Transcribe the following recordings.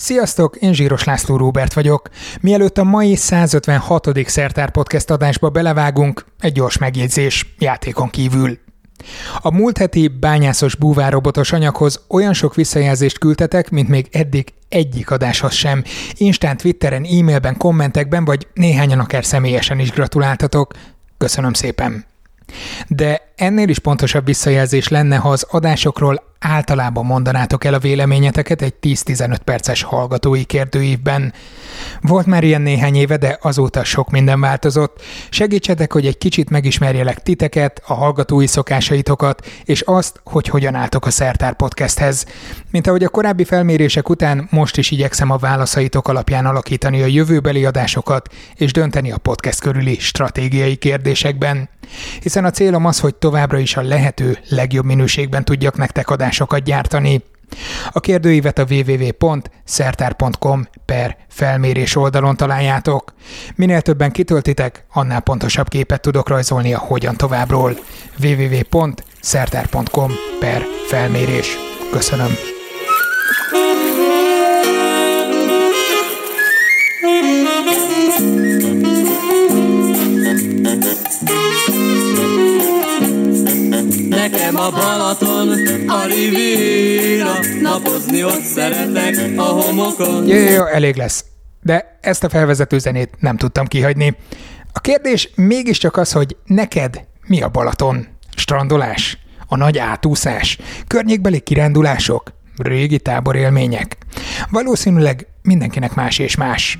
Sziasztok, én Zsíros László Róbert vagyok. Mielőtt a mai 156. Szertár Podcast adásba belevágunk, egy gyors megjegyzés játékon kívül. A múlt heti bányászos búvárobotos anyaghoz olyan sok visszajelzést küldtetek, mint még eddig egyik adáshoz sem. Instán Twitteren, e-mailben, kommentekben, vagy néhányan akár személyesen is gratuláltatok. Köszönöm szépen! De ennél is pontosabb visszajelzés lenne, ha az adásokról általában mondanátok el a véleményeteket egy 10-15 perces hallgatói kérdőívben. Volt már ilyen néhány éve, de azóta sok minden változott. Segítsetek, hogy egy kicsit megismerjelek titeket, a hallgatói szokásaitokat, és azt, hogy hogyan álltok a Szertár Podcasthez. Mint ahogy a korábbi felmérések után, most is igyekszem a válaszaitok alapján alakítani a jövőbeli adásokat, és dönteni a podcast körüli stratégiai kérdésekben. Hiszen a célom az, hogy továbbra is a lehető legjobb minőségben tudjak nektek adásokat gyártani. A kérdőívet a www.szertár.com per felmérés oldalon találjátok. Minél többen kitöltitek, annál pontosabb képet tudok rajzolni a hogyan továbbról. www.szertár.com per felmérés. Köszönöm. Nekem a Balaton, a Riviera, napozni ott szeretek a homokon. Jó, jó, elég lesz. De ezt a felvezető zenét nem tudtam kihagyni. A kérdés mégiscsak az, hogy neked mi a Balaton? Strandolás? A nagy átúszás? Környékbeli kirándulások? Régi táborélmények? Valószínűleg mindenkinek más és más.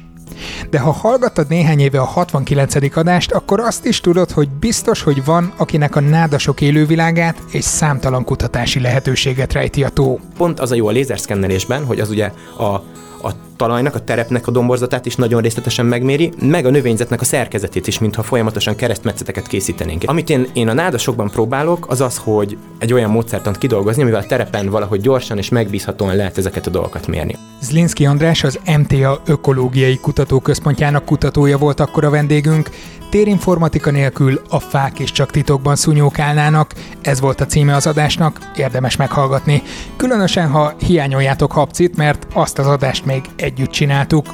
De ha hallgattad néhány éve a 69. adást, akkor azt is tudod, hogy biztos, hogy van, akinek a nádasok élővilágát és számtalan kutatási lehetőséget rejti a tó. Pont az a jó a lézerszkennelésben, hogy az ugye a a talajnak, a terepnek a domborzatát is nagyon részletesen megméri, meg a növényzetnek a szerkezetét is, mintha folyamatosan keresztmetszeteket készítenénk. Amit én, én a nádasokban próbálok, az az, hogy egy olyan módszertant kidolgozni, amivel a terepen valahogy gyorsan és megbízhatóan lehet ezeket a dolgokat mérni. Zlinski András az MTA Ökológiai Kutatóközpontjának kutatója volt akkor a vendégünk, Térinformatika nélkül a fák is csak titokban szúnyókálnának, ez volt a címe az adásnak, érdemes meghallgatni. Különösen, ha hiányoljátok Habcit, mert azt az adást még együtt csináltuk.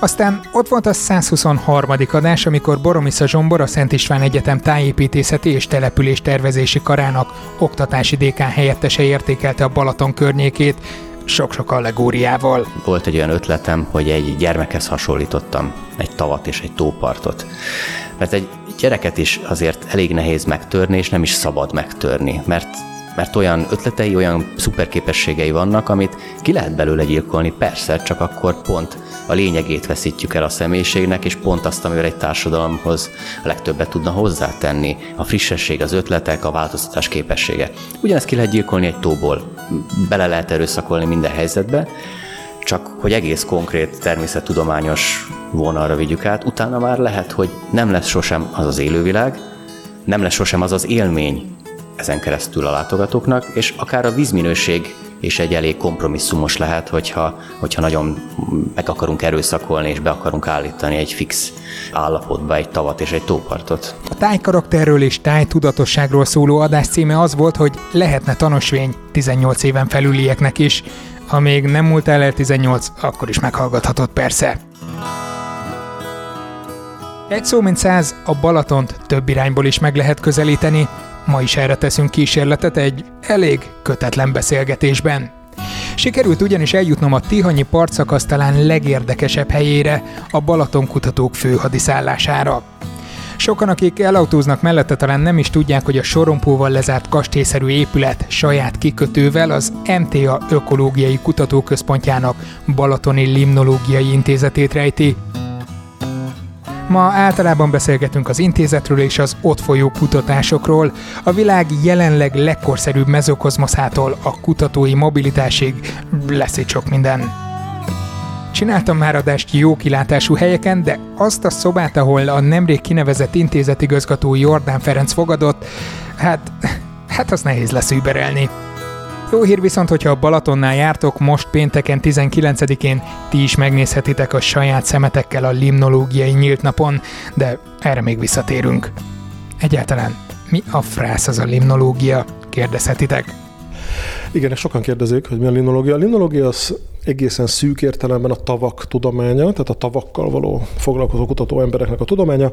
Aztán ott volt a 123. adás, amikor Boromisza Zsombor a Szent István Egyetem tájépítészeti és település tervezési karának oktatási dékán helyettese értékelte a Balaton környékét, sok-sok allegóriával. Volt egy olyan ötletem, hogy egy gyermekhez hasonlítottam egy tavat és egy tópartot. Mert egy gyereket is azért elég nehéz megtörni, és nem is szabad megtörni, mert mert olyan ötletei, olyan szuperképességei vannak, amit ki lehet belőle gyilkolni, persze, csak akkor pont a lényegét veszítjük el a személyiségnek, és pont azt, amivel egy társadalomhoz a legtöbbet tudna hozzátenni, a frissesség, az ötletek, a változtatás képessége. Ugyanezt ki lehet gyilkolni egy tóból, bele lehet erőszakolni minden helyzetbe, csak hogy egész konkrét természettudományos vonalra vigyük át, utána már lehet, hogy nem lesz sosem az az élővilág, nem lesz sosem az az élmény ezen keresztül a látogatóknak, és akár a vízminőség és egy elég kompromisszumos lehet, hogyha, hogyha nagyon meg akarunk erőszakolni, és be akarunk állítani egy fix állapotba egy tavat és egy tópartot. A tájkarakterről és tájtudatosságról szóló adás címe az volt, hogy lehetne tanosvény 18 éven felülieknek is. Ha még nem múlt el 18, akkor is meghallgathatod persze. Egy szó mint száz, a Balatont több irányból is meg lehet közelíteni, Ma is erre teszünk kísérletet egy elég kötetlen beszélgetésben. Sikerült ugyanis eljutnom a Tihanyi partszakasz talán legérdekesebb helyére, a Balaton kutatók főhadiszállására. Sokan, akik elautóznak mellette talán nem is tudják, hogy a sorompóval lezárt kastélyszerű épület saját kikötővel az MTA Ökológiai Kutatóközpontjának Balatoni Limnológiai Intézetét rejti, Ma általában beszélgetünk az intézetről és az ott folyó kutatásokról, a világ jelenleg legkorszerűbb mezokozmoszától a kutatói mobilitásig lesz itt sok minden. Csináltam már adást jó kilátású helyeken, de azt a szobát, ahol a nemrég kinevezett intézetigazgató Jordán Ferenc fogadott, hát, hát az nehéz lesz überelni. Jó hír viszont, hogyha a Balatonnál jártok, most pénteken 19-én ti is megnézhetitek a saját szemetekkel a limnológiai nyílt napon, de erre még visszatérünk. Egyáltalán mi a frász az a limnológia? Kérdezhetitek. Igen, sokan kérdezik, hogy mi a limnológia. A limnológia az egészen szűk értelemben a tavak tudománya, tehát a tavakkal való foglalkozó kutató embereknek a tudománya,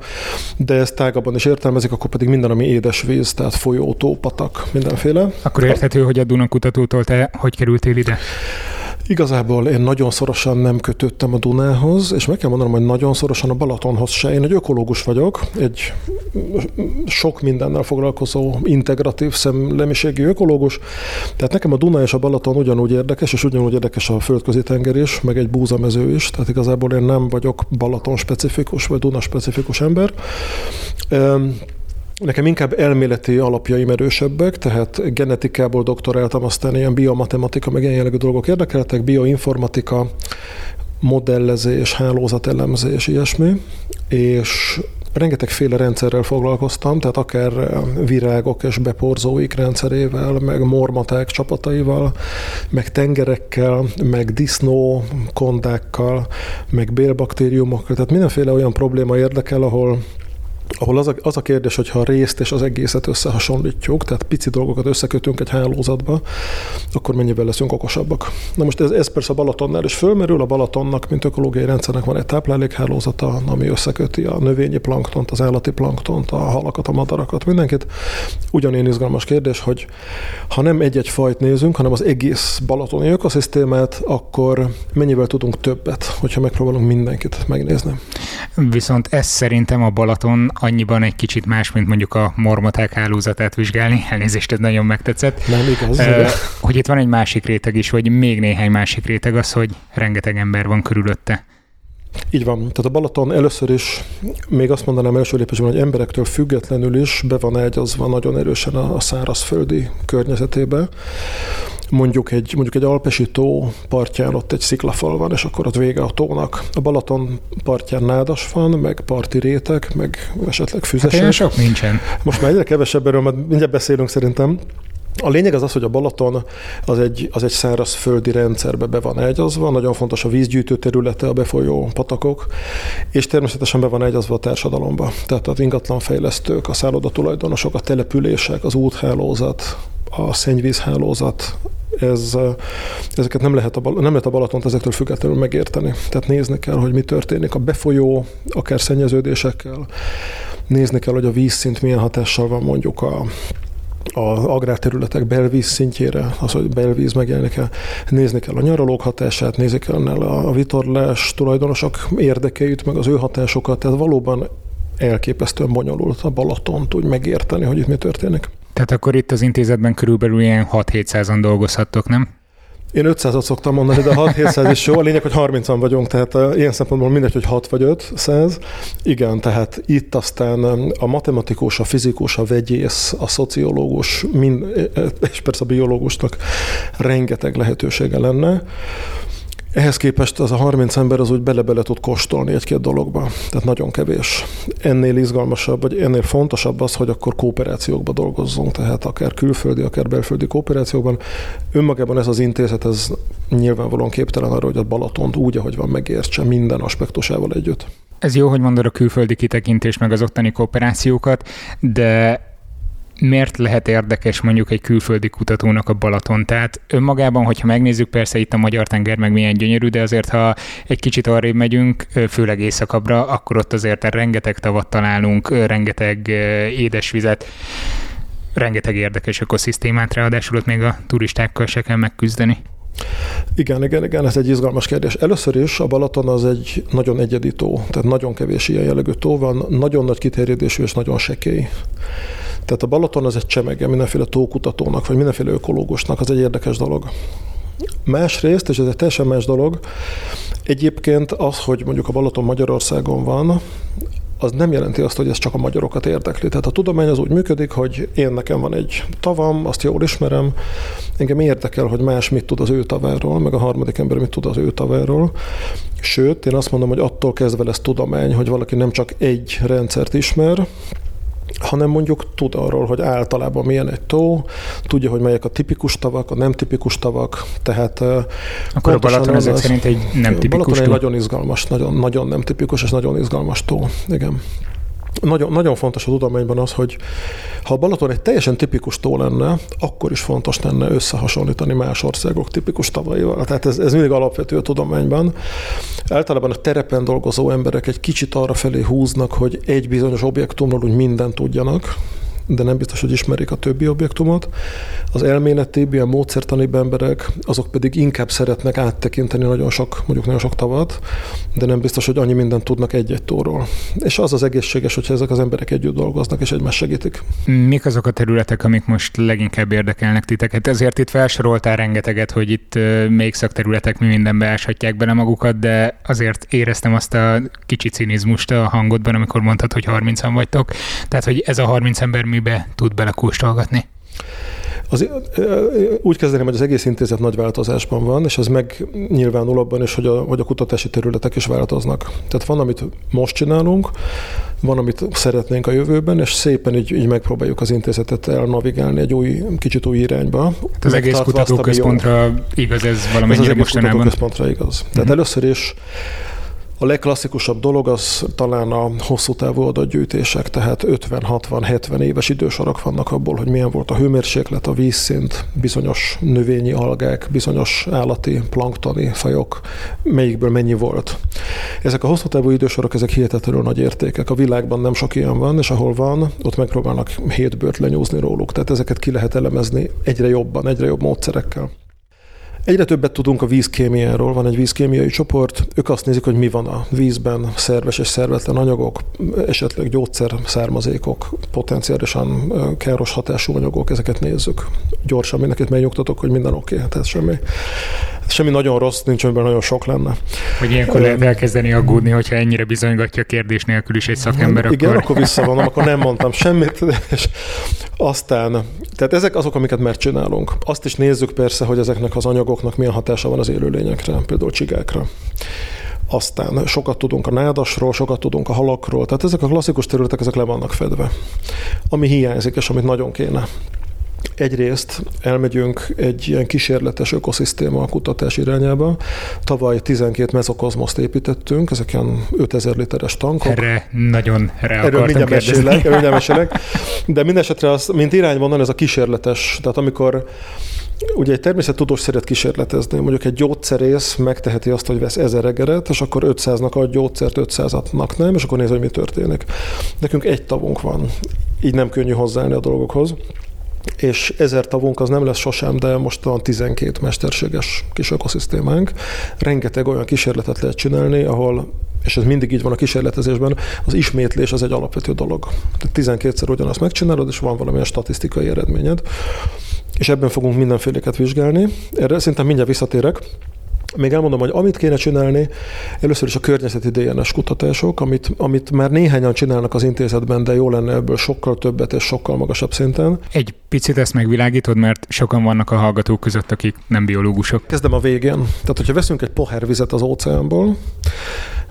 de ezt tágabban is értelmezik, akkor pedig minden, ami édesvíz, tehát folyó, tó, patak, mindenféle. Akkor érthető, hogy a Duna kutatótól te hogy kerültél ide? Igazából én nagyon szorosan nem kötöttem a Dunához, és meg kell mondanom, hogy nagyon szorosan a Balatonhoz se. Én egy ökológus vagyok, egy sok mindennel foglalkozó integratív szemlemiségi ökológus, tehát nekem a Duna és a Balaton ugyanúgy érdekes, és ugyanúgy érdekes a földközi tenger is, meg egy búzamező is, tehát igazából én nem vagyok Balaton specifikus, vagy Duna specifikus ember. Nekem inkább elméleti alapjaim erősebbek, tehát genetikából doktoráltam, aztán ilyen biomatematika, meg ilyen jellegű dolgok érdekeltek, bioinformatika, modellezés, hálózatelemzés, ilyesmi, és rengetegféle rendszerrel foglalkoztam, tehát akár virágok és beporzóik rendszerével, meg mormaták csapataival, meg tengerekkel, meg disznó kondákkal, meg bélbaktériumokkal, tehát mindenféle olyan probléma érdekel, ahol ahol az a, az a kérdés, hogy ha a részt és az egészet összehasonlítjuk, tehát pici dolgokat összekötünk egy hálózatba, akkor mennyivel leszünk okosabbak. Na most ez, ez persze a Balatonnál is fölmerül, a Balatonnak, mint ökológiai rendszernek van egy táplálékhálózata, ami összeköti a növényi planktont, az állati planktont, a halakat, a madarakat, mindenkit. Ugyanilyen izgalmas kérdés, hogy ha nem egy-egy fajt nézünk, hanem az egész balatoni ökoszisztémát, akkor mennyivel tudunk többet, hogyha megpróbálunk mindenkit megnézni. Viszont ez szerintem a Balaton annyiban egy kicsit más, mint mondjuk a mormoták hálózatát vizsgálni. Elnézést, ez nagyon megtetszett. Nem igaz. Uh, hogy itt van egy másik réteg is, vagy még néhány másik réteg az, hogy rengeteg ember van körülötte. Így van. Tehát a Balaton először is, még azt mondanám első lépésben, hogy emberektől függetlenül is be van egyazva nagyon erősen a szárazföldi környezetébe mondjuk egy, mondjuk egy alpesi tó partján ott egy sziklafal van, és akkor ott vége a tónak. A Balaton partján nádas van, meg parti rétek, meg esetleg füzesek. Hát sok nincsen. Most már egyre kevesebb erről, mert mindjárt beszélünk szerintem. A lényeg az az, hogy a Balaton az egy, az egy szárazföldi rendszerbe be van egyazva, nagyon fontos a vízgyűjtő területe, a befolyó patakok, és természetesen be van egyazva a társadalomba. Tehát az ingatlanfejlesztők, a szálloda tulajdonosok, a települések, az úthálózat, a szennyvízhálózat, ez, ezeket nem lehet, a, nem lehet a Balatont ezektől függetlenül megérteni. Tehát nézni kell, hogy mi történik a befolyó, akár szennyeződésekkel, nézni kell, hogy a vízszint milyen hatással van mondjuk a, az agrárterületek belvíz szintjére, az, hogy belvíz megjelenik-e, nézni kell a nyaralók hatását, nézni kell a vitorlás tulajdonosok érdekeit, meg az ő hatásokat, tehát valóban elképesztően bonyolult a Balatont úgy megérteni, hogy itt mi történik. Tehát akkor itt az intézetben körülbelül ilyen 6-700-an dolgozhattok, nem? Én 500-at szoktam mondani, de 6-700 is jó. A lényeg, hogy 30-an vagyunk, tehát ilyen szempontból mindegy, hogy 6 vagy 500. Igen, tehát itt aztán a matematikus, a fizikus, a vegyész, a szociológus, mind, és persze a biológusnak rengeteg lehetősége lenne. Ehhez képest az a 30 ember az úgy bele-bele tud kóstolni egy-két dologba, tehát nagyon kevés. Ennél izgalmasabb, vagy ennél fontosabb az, hogy akkor kooperációkba dolgozzunk, tehát akár külföldi, akár belföldi kooperációkban. Önmagában ez az intézet, ez nyilvánvalóan képtelen arra, hogy a Balatont úgy, ahogy van, megértse minden aspektusával együtt. Ez jó, hogy mondod a külföldi kitekintés meg az ottani kooperációkat, de miért lehet érdekes mondjuk egy külföldi kutatónak a Balaton? Tehát önmagában, hogyha megnézzük, persze itt a magyar tenger meg milyen gyönyörű, de azért, ha egy kicsit arrébb megyünk, főleg északabbra, akkor ott azért rengeteg tavat találunk, rengeteg édesvizet, rengeteg érdekes ökoszisztémát, ráadásul ott még a turistákkal se kell megküzdeni. Igen, igen, igen, ez egy izgalmas kérdés. Először is a Balaton az egy nagyon egyedi tó, tehát nagyon kevés ilyen jellegű tó van, nagyon nagy kiterjedésű és nagyon sekély. Tehát a Balaton az egy csemege mindenféle tókutatónak, vagy mindenféle ökológusnak, az egy érdekes dolog. Másrészt, és ez egy teljesen más dolog, egyébként az, hogy mondjuk a Balaton Magyarországon van, az nem jelenti azt, hogy ez csak a magyarokat érdekli. Tehát a tudomány az úgy működik, hogy én nekem van egy tavam, azt jól ismerem, engem érdekel, hogy más mit tud az ő taváról, meg a harmadik ember mit tud az ő taváról. Sőt, én azt mondom, hogy attól kezdve lesz tudomány, hogy valaki nem csak egy rendszert ismer, hanem mondjuk tud arról, hogy általában milyen egy tó, tudja, hogy melyek a tipikus tavak, a nem tipikus tavak, tehát Akkor a Balaton ezek az, szerint egy nem tipikus Balaton tó? egy nagyon izgalmas, nagyon, nagyon nem tipikus és nagyon izgalmas tó, igen. Nagyon, nagyon fontos a tudományban az, hogy ha a Balaton egy teljesen tipikus tó lenne, akkor is fontos lenne összehasonlítani más országok tipikus tavaival. Tehát ez, ez mindig alapvető a tudományban. Általában a terepen dolgozó emberek egy kicsit arra felé húznak, hogy egy bizonyos objektumról úgy mindent tudjanak, de nem biztos, hogy ismerik a többi objektumot. Az elméleti, ilyen módszertani emberek, azok pedig inkább szeretnek áttekinteni nagyon sok, mondjuk nagyon sok tavat, de nem biztos, hogy annyi mindent tudnak egy-egy tóról. És az az egészséges, hogyha ezek az emberek együtt dolgoznak és egymást segítik. Mik azok a területek, amik most leginkább érdekelnek titeket? Ezért itt felsoroltál rengeteget, hogy itt még szakterületek mi mindenbe áshatják bele magukat, de azért éreztem azt a kicsi cinizmust a hangodban, amikor mondtad, hogy 30-an vagytok. Tehát, hogy ez a 30 ember mi mibe tud belekóstolgatni? Az, úgy kezdeném, hogy az egész intézet nagy változásban van, és ez megnyilvánul abban is, hogy a, hogy a kutatási területek is változnak. Tehát van, amit most csinálunk, van, amit szeretnénk a jövőben, és szépen így, így megpróbáljuk az intézetet elnavigálni egy új, kicsit új irányba. Hát az egész kutatóközpontra igaz ez valamennyire ez az mostanában? kutatóközpontra igaz. Tehát mm-hmm. először is a legklasszikusabb dolog az talán a hosszú távú adatgyűjtések, tehát 50-60-70 éves idősorok vannak abból, hogy milyen volt a hőmérséklet, a vízszint, bizonyos növényi algák, bizonyos állati, planktoni fajok, melyikből mennyi volt. Ezek a hosszú távú idősorok, ezek hihetetlenül nagy értékek. A világban nem sok ilyen van, és ahol van, ott megpróbálnak hétbőrt lenyúzni róluk. Tehát ezeket ki lehet elemezni egyre jobban, egyre jobb módszerekkel. Egyre többet tudunk a vízkémiáról, van egy vízkémiai csoport, ők azt nézik, hogy mi van a vízben, szerves és szervetlen anyagok, esetleg gyógyszer származékok, potenciálisan káros hatású anyagok, ezeket nézzük. Gyorsan mindenkit megnyugtatok, hogy minden oké, okay, tehát semmi semmi nagyon rossz nincs, amiben nagyon sok lenne. Hogy ilyenkor lehet elkezdeni aggódni, hogyha ennyire bizonygatja kérdés nélkül is egy szakember, Igen, akkor... akkor visszavonom, akkor nem mondtam semmit, és aztán, tehát ezek azok, amiket már csinálunk. Azt is nézzük persze, hogy ezeknek az anyagoknak milyen hatása van az élőlényekre, például csigákra. Aztán sokat tudunk a nádasról, sokat tudunk a halakról, tehát ezek a klasszikus területek, ezek le vannak fedve. Ami hiányzik, és amit nagyon kéne. Egyrészt elmegyünk egy ilyen kísérletes ökoszisztéma kutatás irányába. Tavaly 12 mezokozmoszt építettünk, ezek ilyen 5000 literes tankok. Erre nagyon rá Erről mindjárt mesélek, mindjárt mesélek. De minden esetre az, mint irányvonal, ez a kísérletes. Tehát amikor Ugye egy természettudós szeret kísérletezni. Mondjuk egy gyógyszerész megteheti azt, hogy vesz ezer egeret, és akkor 500-nak ad gyógyszert, 500-nak nem, és akkor néz, hogy mi történik. Nekünk egy tavunk van. Így nem könnyű hozzáállni a dolgokhoz és ezer tavunk az nem lesz sosem, de most van 12 mesterséges kis ökoszisztémánk. Rengeteg olyan kísérletet lehet csinálni, ahol és ez mindig így van a kísérletezésben, az ismétlés az egy alapvető dolog. Tehát 12-szer ugyanazt megcsinálod, és van valamilyen statisztikai eredményed. És ebben fogunk mindenféleket vizsgálni. Erre szinte mindjárt visszatérek. Még elmondom, hogy amit kéne csinálni, először is a környezeti DNS kutatások, amit, amit már néhányan csinálnak az intézetben, de jó lenne ebből sokkal többet és sokkal magasabb szinten. Egy picit ezt megvilágítod, mert sokan vannak a hallgatók között, akik nem biológusok. Kezdem a végén. Tehát, hogyha veszünk egy pohár vizet az óceánból,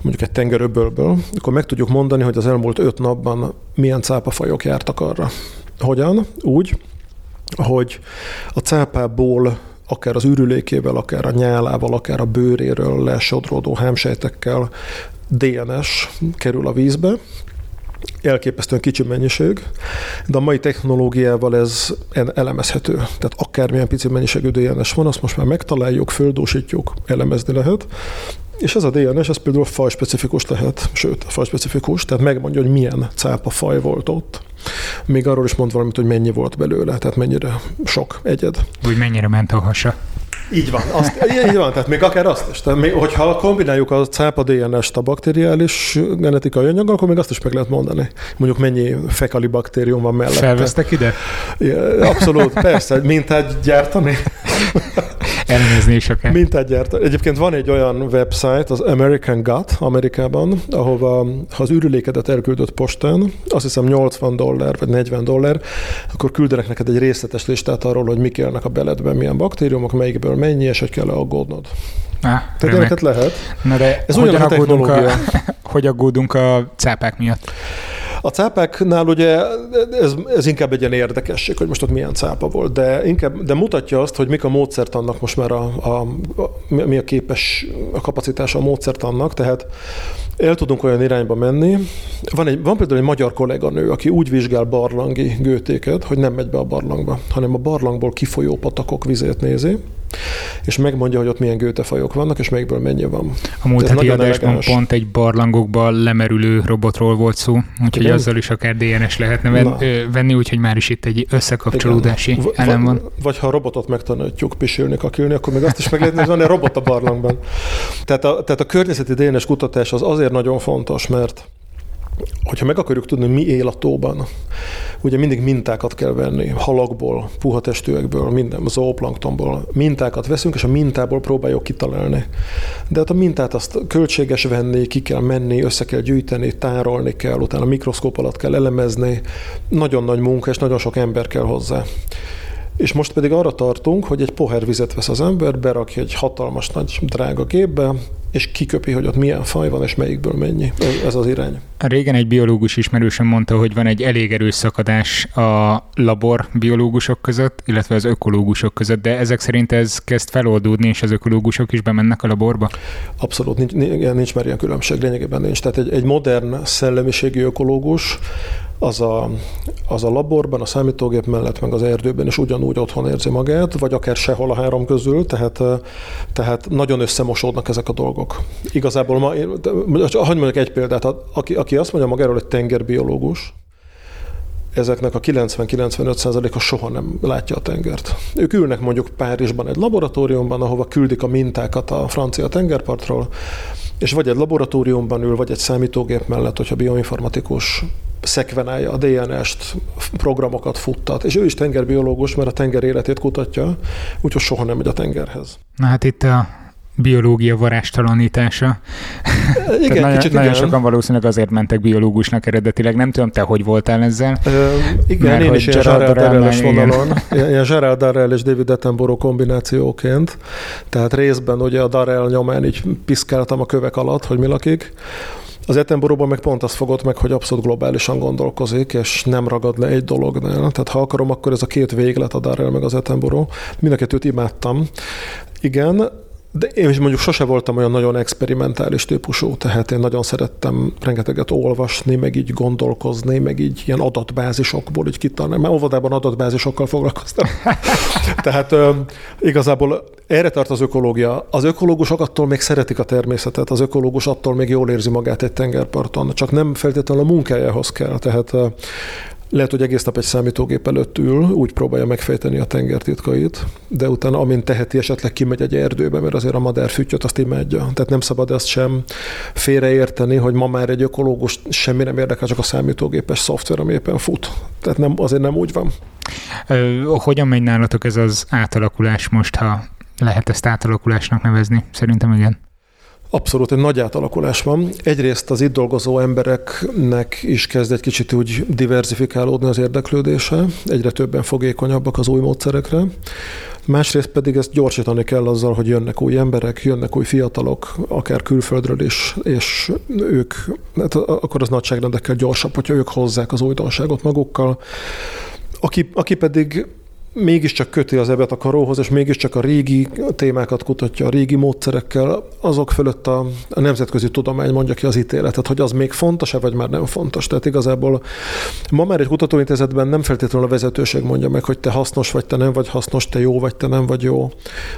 mondjuk egy tengeröbölből, akkor meg tudjuk mondani, hogy az elmúlt öt napban milyen cápafajok jártak arra. Hogyan? Úgy, hogy a cápából akár az ürülékével, akár a nyálával, akár a bőréről lesodródó hámsejtekkel DNS kerül a vízbe, elképesztően kicsi mennyiség, de a mai technológiával ez elemezhető. Tehát akármilyen pici mennyiségű DNS van, azt most már megtaláljuk, földósítjuk, elemezni lehet, és ez a DNS, ez például fajspecifikus lehet, sőt, fajspecifikus, tehát megmondja, hogy milyen cápa faj volt ott. Még arról is mond valamit, hogy mennyi volt belőle, tehát mennyire sok egyed. Úgy mennyire ment a hasa. Így van, azt, így van, tehát még akár azt is. Tehát még, hogyha kombináljuk a cápa DNS-t a bakteriális genetikai anyaggal, akkor még azt is meg lehet mondani. Mondjuk mennyi fekali baktérium van mellette. Felvesztek ide? Ja, abszolút, persze, mintát gyártani. Elnézni is akár. Mintát gyártani. Egyébként van egy olyan website, az American Gut Amerikában, ahova ha az ürülékedet elküldött postán, azt hiszem 80 dollár vagy 40 dollár, akkor küldenek neked egy részletes listát arról, hogy mik élnek a beledben, milyen baktériumok, melyikből mennyi, és hogy kell aggódnod. Ah, Tehát ilyeneket lehet. Na de Ez ugyan a technológia. A, hogy aggódunk a cápák miatt? A cápáknál ugye ez, ez inkább egy ilyen érdekesség, hogy most ott milyen cápa volt, de, inkább, de mutatja azt, hogy mik a módszert annak most már a, a, a mi a képes a kapacitása a módszert annak, tehát el tudunk olyan irányba menni. Van, egy, van például egy magyar kolléganő, aki úgy vizsgál barlangi gőtéket, hogy nem megy be a barlangba, hanem a barlangból kifolyó patakok vizét nézi, és megmondja, hogy ott milyen gőtefajok vannak, és melyikből mennyi van. A múlt heti adásban pont egy barlangokba lemerülő robotról volt szó, úgyhogy Igen? azzal is akár DNS lehetne ven, venni, úgyhogy már is itt egy összekapcsolódási Igen. elem van. Vagy, vagy ha a robotot megtanítjuk pisilni, kakülni, akkor még azt is meg lehetne, hogy van egy robot a barlangban. Tehát a, tehát a környezeti DNS kutatás az azért nagyon fontos, mert hogyha meg akarjuk tudni, mi él a tóban, ugye mindig mintákat kell venni, halakból, puha testűekből, minden, zooplanktonból mintákat veszünk, és a mintából próbáljuk kitalálni. De hát a mintát azt költséges venni, ki kell menni, össze kell gyűjteni, tárolni kell, utána mikroszkóp alatt kell elemezni, nagyon nagy munka, és nagyon sok ember kell hozzá. És most pedig arra tartunk, hogy egy pohár vizet vesz az ember, berakja egy hatalmas nagy drága gépbe, és kiköpi, hogy ott milyen faj van, és melyikből mennyi. Ez az irány. Régen egy biológus ismerősen mondta, hogy van egy elég erős szakadás a labor biológusok között, illetve az ökológusok között, de ezek szerint ez kezd feloldódni, és az ökológusok is bemennek a laborba? Abszolút, nincs, nincs már ilyen különbség, lényegében nincs. Tehát egy, egy modern szellemiségi ökológus az a, az a laborban, a számítógép mellett, meg az erdőben is ugyanúgy otthon érzi magát, vagy akár sehol a három közül, tehát, tehát nagyon összemosódnak ezek a dolgok. Igazából ma, hogy mondjuk egy példát, aki, aki azt mondja magáról, hogy tengerbiológus, ezeknek a 90-95%-a soha nem látja a tengert. Ők ülnek mondjuk Párizsban egy laboratóriumban, ahova küldik a mintákat a francia tengerpartról, és vagy egy laboratóriumban ül, vagy egy számítógép mellett, hogyha bioinformatikus szekvenálja a DNS-t, programokat futtat, és ő is tengerbiológus, mert a tenger életét kutatja, úgyhogy soha nem megy a tengerhez. Na hát itt a biológia varástalanítása. Igen, kicsit nagyon igen. sokan valószínűleg azért mentek biológusnak eredetileg. Nem tudom, te hogy voltál ezzel? Ö, igen, mert én is ilyen Gerald Darrell-es vonalon. Ilyen Gerald Darrell és David Attenborough kombinációként. Tehát részben ugye a Darrell nyomán így piszkáltam a kövek alatt, hogy mi lakik. Az Attenborough meg pont azt fogott meg, hogy abszolút globálisan gondolkozik, és nem ragad le egy dolognál. Tehát ha akarom, akkor ez a két véglet a Darrell meg az Attenborough. Mind a kettőt imádtam. Igen, de én is mondjuk sose voltam olyan nagyon experimentális típusú, tehát én nagyon szerettem rengeteget olvasni, meg így gondolkozni, meg így ilyen adatbázisokból így kitalálni. Mert óvodában adatbázisokkal foglalkoztam. tehát ö, igazából erre tart az ökológia. Az ökológusok attól még szeretik a természetet, az ökológus attól még jól érzi magát egy tengerparton, csak nem feltétlenül a munkájához kell. Tehát lehet, hogy egész nap egy számítógép előtt ül, úgy próbálja megfejteni a tenger titkait, de utána, amint teheti, esetleg kimegy egy erdőbe, mert azért a madár füttyöt azt imádja. Tehát nem szabad ezt sem félreérteni, hogy ma már egy ökológus semmi nem érdekel, csak a számítógépes szoftver, ami éppen fut. Tehát nem, azért nem úgy van. Hogyan megy nálatok ez az átalakulás most, ha lehet ezt átalakulásnak nevezni? Szerintem igen. Abszolút egy nagy átalakulás van. Egyrészt az itt dolgozó embereknek is kezd egy kicsit úgy diversifikálódni az érdeklődése, egyre többen fogékonyabbak az új módszerekre. Másrészt pedig ezt gyorsítani kell azzal, hogy jönnek új emberek, jönnek új fiatalok, akár külföldről is, és ők, hát akkor az nagyságrendekkel gyorsabb, hogyha ők hozzák az újdonságot magukkal. Aki, aki pedig mégiscsak köti az ebet a karóhoz, és mégiscsak a régi témákat kutatja, a régi módszerekkel, azok fölött a, a nemzetközi tudomány mondja ki az ítéletet, hogy az még fontos-e, vagy már nem fontos. Tehát igazából ma már egy kutatóintézetben nem feltétlenül a vezetőség mondja meg, hogy te hasznos vagy, te nem vagy hasznos, te jó vagy, te nem vagy jó,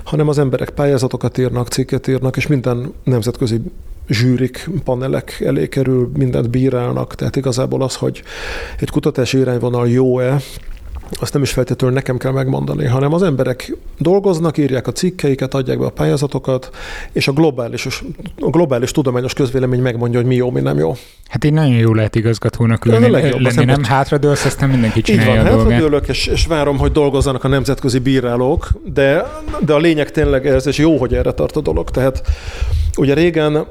hanem az emberek pályázatokat írnak, cikket írnak, és minden nemzetközi zsűrik, panelek elé kerül, mindent bírálnak. Tehát igazából az, hogy egy kutatási irányvonal jó-e, azt nem is feltétlenül nekem kell megmondani, hanem az emberek dolgoznak, írják a cikkeiket, adják be a pályázatokat, és a globális, a globális tudományos közvélemény megmondja, hogy mi jó, mi nem jó. Hát így nagyon jó lehet igazgatónak legjobb, lenni nem hátradőlsz, aztán mindenki csinálja Így van, hátradőlök, és, és várom, hogy dolgozzanak a nemzetközi bírálók, de, de a lényeg tényleg ez, és jó, hogy erre tart a dolog. Tehát ugye régen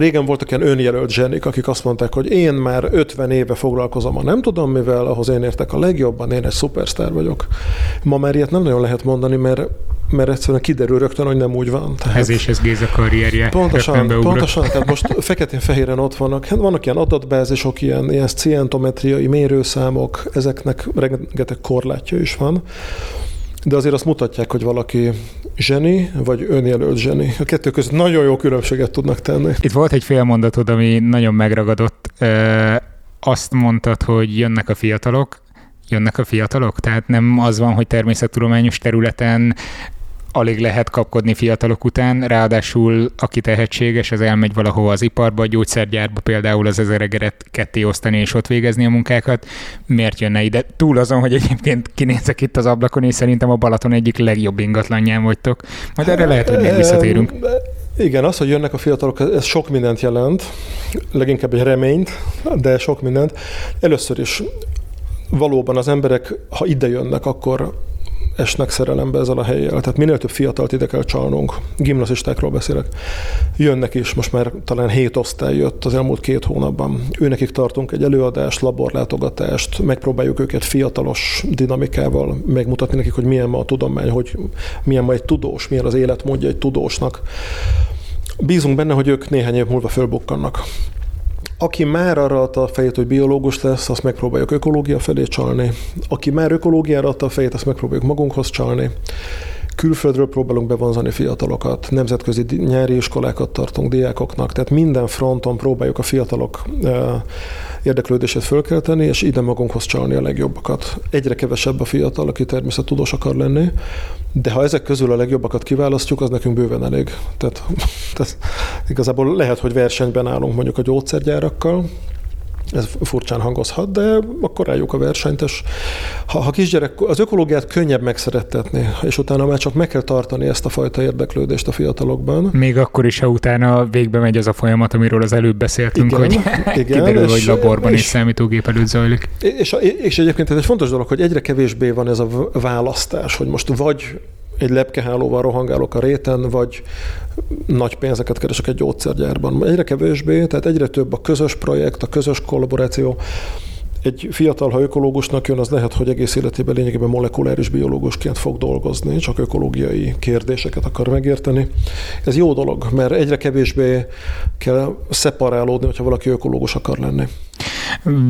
Régen voltak ilyen önjelölt zsenik, akik azt mondták, hogy én már 50 éve foglalkozom a nem tudom mivel, ahhoz én értek a legjobban, én egy szupersztár vagyok. Ma már ilyet nem nagyon lehet mondani, mert mert egyszerűen kiderül rögtön, hogy nem úgy van. Tehát ez és ez Géza karrierje. Pontosan, pontosan, tehát most feketén-fehéren ott vannak, hát vannak ilyen adatbázisok, ilyen, ilyen scientometriai mérőszámok, ezeknek rengeteg korlátja is van de azért azt mutatják, hogy valaki zseni, vagy önjelölt zseni. A kettő között nagyon jó különbséget tudnak tenni. Itt volt egy fél mondatod, ami nagyon megragadott. Azt mondtad, hogy jönnek a fiatalok, jönnek a fiatalok? Tehát nem az van, hogy természettudományos területen alig lehet kapkodni fiatalok után, ráadásul aki tehetséges, az elmegy valahova az iparba, a gyógyszergyárba például az ezeregeret ketté osztani és ott végezni a munkákat. Miért jönne ide? Túl azon, hogy egyébként kinézek itt az ablakon, és szerintem a Balaton egyik legjobb ingatlanján vagytok. Majd erre lehet, hogy még visszatérünk. Igen, az, hogy jönnek a fiatalok, ez sok mindent jelent, leginkább egy reményt, de sok mindent. Először is valóban az emberek, ha ide jönnek, akkor esnek szerelembe ezzel a helyjel. Tehát minél több fiatalt ide kell csalnunk. Gimnazistákról beszélek. Jönnek is, most már talán hét osztály jött az elmúlt két hónapban. Őnekik tartunk egy előadást, laborlátogatást, megpróbáljuk őket fiatalos dinamikával megmutatni nekik, hogy milyen ma a tudomány, hogy milyen ma egy tudós, milyen az életmódja egy tudósnak. Bízunk benne, hogy ők néhány év múlva fölbukkannak. Aki már arra adta a fejét, hogy biológus lesz, azt megpróbáljuk ökológia felé csalni. Aki már ökológiára adta a fejét, azt megpróbáljuk magunkhoz csalni. Külföldről próbálunk bevonzani fiatalokat, nemzetközi nyári iskolákat tartunk diákoknak, tehát minden fronton próbáljuk a fiatalok érdeklődését fölkelteni, és ide magunkhoz csalni a legjobbakat. Egyre kevesebb a fiatal, aki természettudós akar lenni, de ha ezek közül a legjobbakat kiválasztjuk, az nekünk bőven elég. Tehát, tehát igazából lehet, hogy versenyben állunk mondjuk a gyógyszergyárakkal, ez furcsán hangozhat, de akkor rájuk a versenyt, és ha, ha kisgyerek, az ökológiát könnyebb megszerettetni, és utána már csak meg kell tartani ezt a fajta érdeklődést a fiatalokban. Még akkor is, ha utána végbe megy az a folyamat, amiről az előbb beszéltünk, igen, hogy igen, kiderül, és, hogy laborban és, is számítógép előtt zajlik. És, és egyébként ez egy fontos dolog, hogy egyre kevésbé van ez a választás, hogy most vagy egy lepkehálóval rohangálok a réten, vagy nagy pénzeket keresek egy gyógyszergyárban. Egyre kevésbé, tehát egyre több a közös projekt, a közös kollaboráció. Egy fiatal, ha ökológusnak jön, az lehet, hogy egész életében lényegében molekuláris biológusként fog dolgozni, csak ökológiai kérdéseket akar megérteni. Ez jó dolog, mert egyre kevésbé kell szeparálódni, hogyha valaki ökológus akar lenni.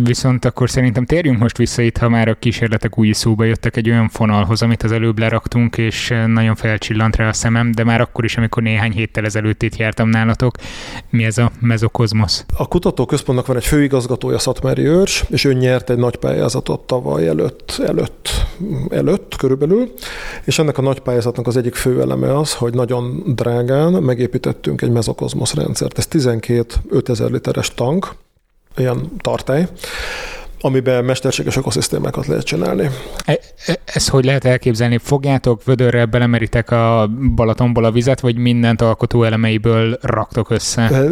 Viszont akkor szerintem térjünk most vissza itt, ha már a kísérletek új szóba jöttek egy olyan fonalhoz, amit az előbb leraktunk, és nagyon felcsillant rá a szemem, de már akkor is, amikor néhány héttel ezelőtt itt jártam nálatok. Mi ez a mezokozmosz? A kutatóközpontnak van egy főigazgatója, Szatmári Őrs, és ő nyert egy nagy pályázatot tavaly előtt, előtt, előtt körülbelül, és ennek a nagy pályázatnak az egyik fő eleme az, hogy nagyon drágán megépítettünk egy mezokozmosz rendszert. Ez 12 5000 literes tank, ilyen tartály, amiben mesterséges ökoszisztémákat lehet csinálni. E, e, ezt hogy lehet elképzelni? Fogjátok, vödörrel belemeritek a Balatonból a vizet, vagy mindent alkotó elemeiből raktok össze? E,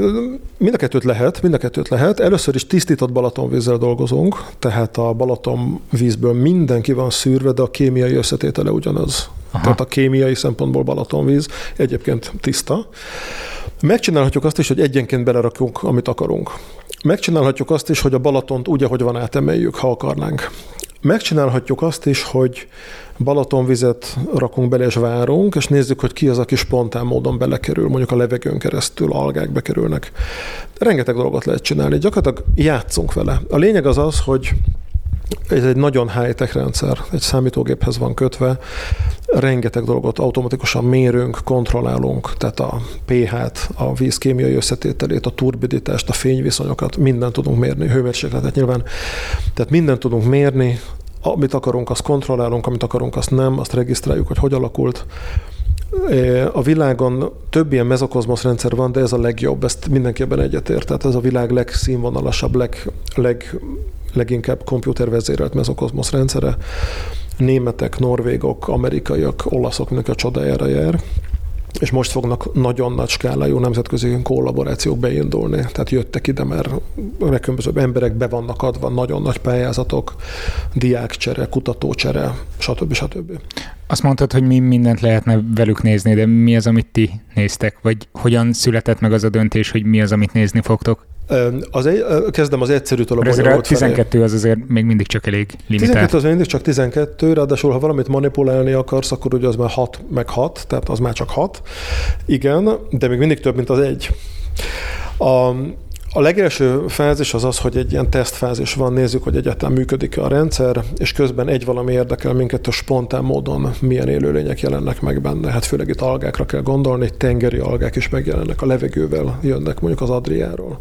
mind a kettőt lehet, mind a kettőt lehet. Először is tisztított Balatonvízzel dolgozunk, tehát a Balaton vízből minden ki van szűrve, de a kémiai összetétele ugyanaz. Aha. Tehát a kémiai szempontból Balatonvíz egyébként tiszta. Megcsinálhatjuk azt is, hogy egyenként belerakunk, amit akarunk. Megcsinálhatjuk azt is, hogy a Balatont úgy, ahogy van átemeljük, ha akarnánk. Megcsinálhatjuk azt is, hogy Balatonvizet rakunk bele és várunk, és nézzük, hogy ki az, aki spontán módon belekerül, mondjuk a levegőn keresztül algák bekerülnek. Rengeteg dolgot lehet csinálni, gyakorlatilag játszunk vele. A lényeg az az, hogy ez egy nagyon high-tech rendszer, egy számítógéphez van kötve, rengeteg dolgot automatikusan mérünk, kontrollálunk, tehát a pH-t, a víz kémiai összetételét, a turbiditást, a fényviszonyokat, mindent tudunk mérni, hőmérsékletet nyilván. Tehát mindent tudunk mérni, amit akarunk, azt kontrollálunk, amit akarunk, azt nem, azt regisztráljuk, hogy hogy alakult. A világon több ilyen mezokozmosz rendszer van, de ez a legjobb, ezt mindenki ebben egyetért. Tehát ez a világ legszínvonalasabb, leg, leg, leginkább komputervezérelt mezokozmosz rendszere. Németek, norvégok, amerikaiak, olaszok mindenki a csodájára jár és most fognak nagyon nagy skálájú nemzetközi kollaborációk beindulni. Tehát jöttek ide, mert legkülönbözőbb emberek be vannak adva, nagyon nagy pályázatok, diákcsere, kutatócsere, stb. stb. Azt mondtad, hogy mi mindent lehetne velük nézni, de mi az, amit ti néztek? Vagy hogyan született meg az a döntés, hogy mi az, amit nézni fogtok? Az egy, kezdem az egyszerűtől a bonyolult 12 felé. az azért még mindig csak elég limitált. 12 az mindig csak 12, ráadásul ha valamit manipulálni akarsz, akkor ugye az már 6 meg 6, tehát az már csak 6. Igen, de még mindig több, mint az egy. A, a legelső fázis az az, hogy egy ilyen tesztfázis van, nézzük, hogy egyáltalán működik a rendszer, és közben egy valami érdekel minket, hogy spontán módon milyen élőlények jelennek meg benne. Hát főleg itt algákra kell gondolni, tengeri algák is megjelennek, a levegővel jönnek mondjuk az Adriáról.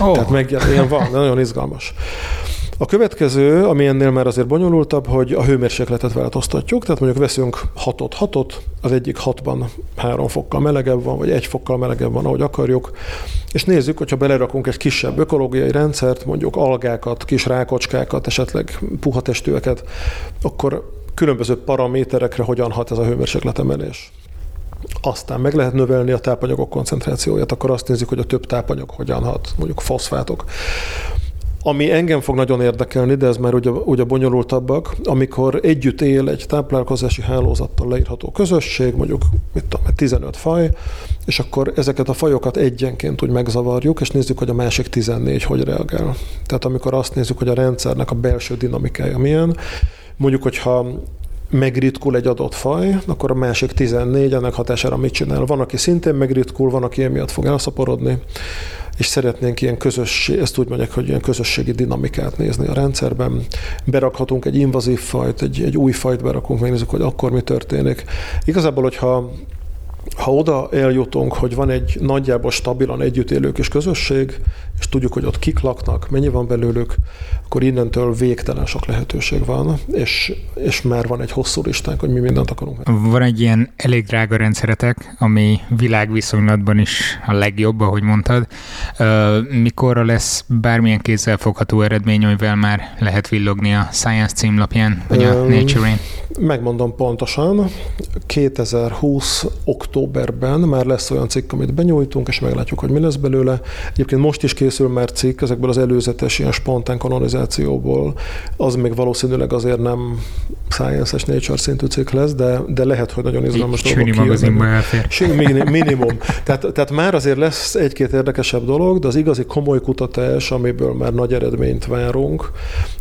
Oh. Tehát megjelen, ilyen van, nagyon izgalmas. A következő, ami ennél már azért bonyolultabb, hogy a hőmérsékletet változtatjuk, tehát mondjuk veszünk 6-ot, 6-ot, az egyik 6-ban 3 fokkal melegebb van, vagy 1 fokkal melegebb van, ahogy akarjuk, és nézzük, hogyha belerakunk egy kisebb ökológiai rendszert, mondjuk algákat, kis rákocskákat, esetleg puha testűeket, akkor különböző paraméterekre hogyan hat ez a hőmérsékletemelés. Aztán meg lehet növelni a tápanyagok koncentrációját, akkor azt nézzük, hogy a több tápanyag hogyan hat, mondjuk foszfátok. Ami engem fog nagyon érdekelni, de ez már ugye, ugye bonyolultabbak, amikor együtt él egy táplálkozási hálózattal leírható közösség, mondjuk mit tudom, 15 faj, és akkor ezeket a fajokat egyenként úgy megzavarjuk, és nézzük, hogy a másik 14 hogy reagál. Tehát amikor azt nézzük, hogy a rendszernek a belső dinamikája milyen, mondjuk, hogyha megritkul egy adott faj, akkor a másik 14 ennek hatására mit csinál? Van, aki szintén megritkul, van, aki emiatt fog elszaporodni és szeretnénk ilyen közösség, ezt úgy mondják, hogy ilyen közösségi dinamikát nézni a rendszerben. Berakhatunk egy invazív fajt, egy, egy új fajt berakunk, megnézzük, hogy akkor mi történik. Igazából, hogyha ha oda eljutunk, hogy van egy nagyjából stabilan együtt élő kis közösség, és tudjuk, hogy ott kik laknak, mennyi van belőlük, akkor innentől végtelen sok lehetőség van, és, és már van egy hosszú listánk, hogy mi mindent akarunk. Van egy ilyen elég drága rendszeretek, ami világviszonylatban is a legjobb, ahogy mondtad. Mikorra lesz bármilyen kézzelfogható eredmény, amivel már lehet villogni a Science címlapján, vagy a Nature-in? Megmondom pontosan, 2020 októberben már lesz olyan cikk, amit benyújtunk, és meglátjuk, hogy mi lesz belőle. Egyébként most is készül már cikk ezekből az előzetes ilyen spontán kanonizációból. Az még valószínűleg azért nem Science-es Nature szintű cikk lesz, de, de lehet, hogy nagyon izgalmas dolgok elfér. Minimum. tehát, tehát már azért lesz egy-két érdekesebb dolog, de az igazi komoly kutatás, amiből már nagy eredményt várunk,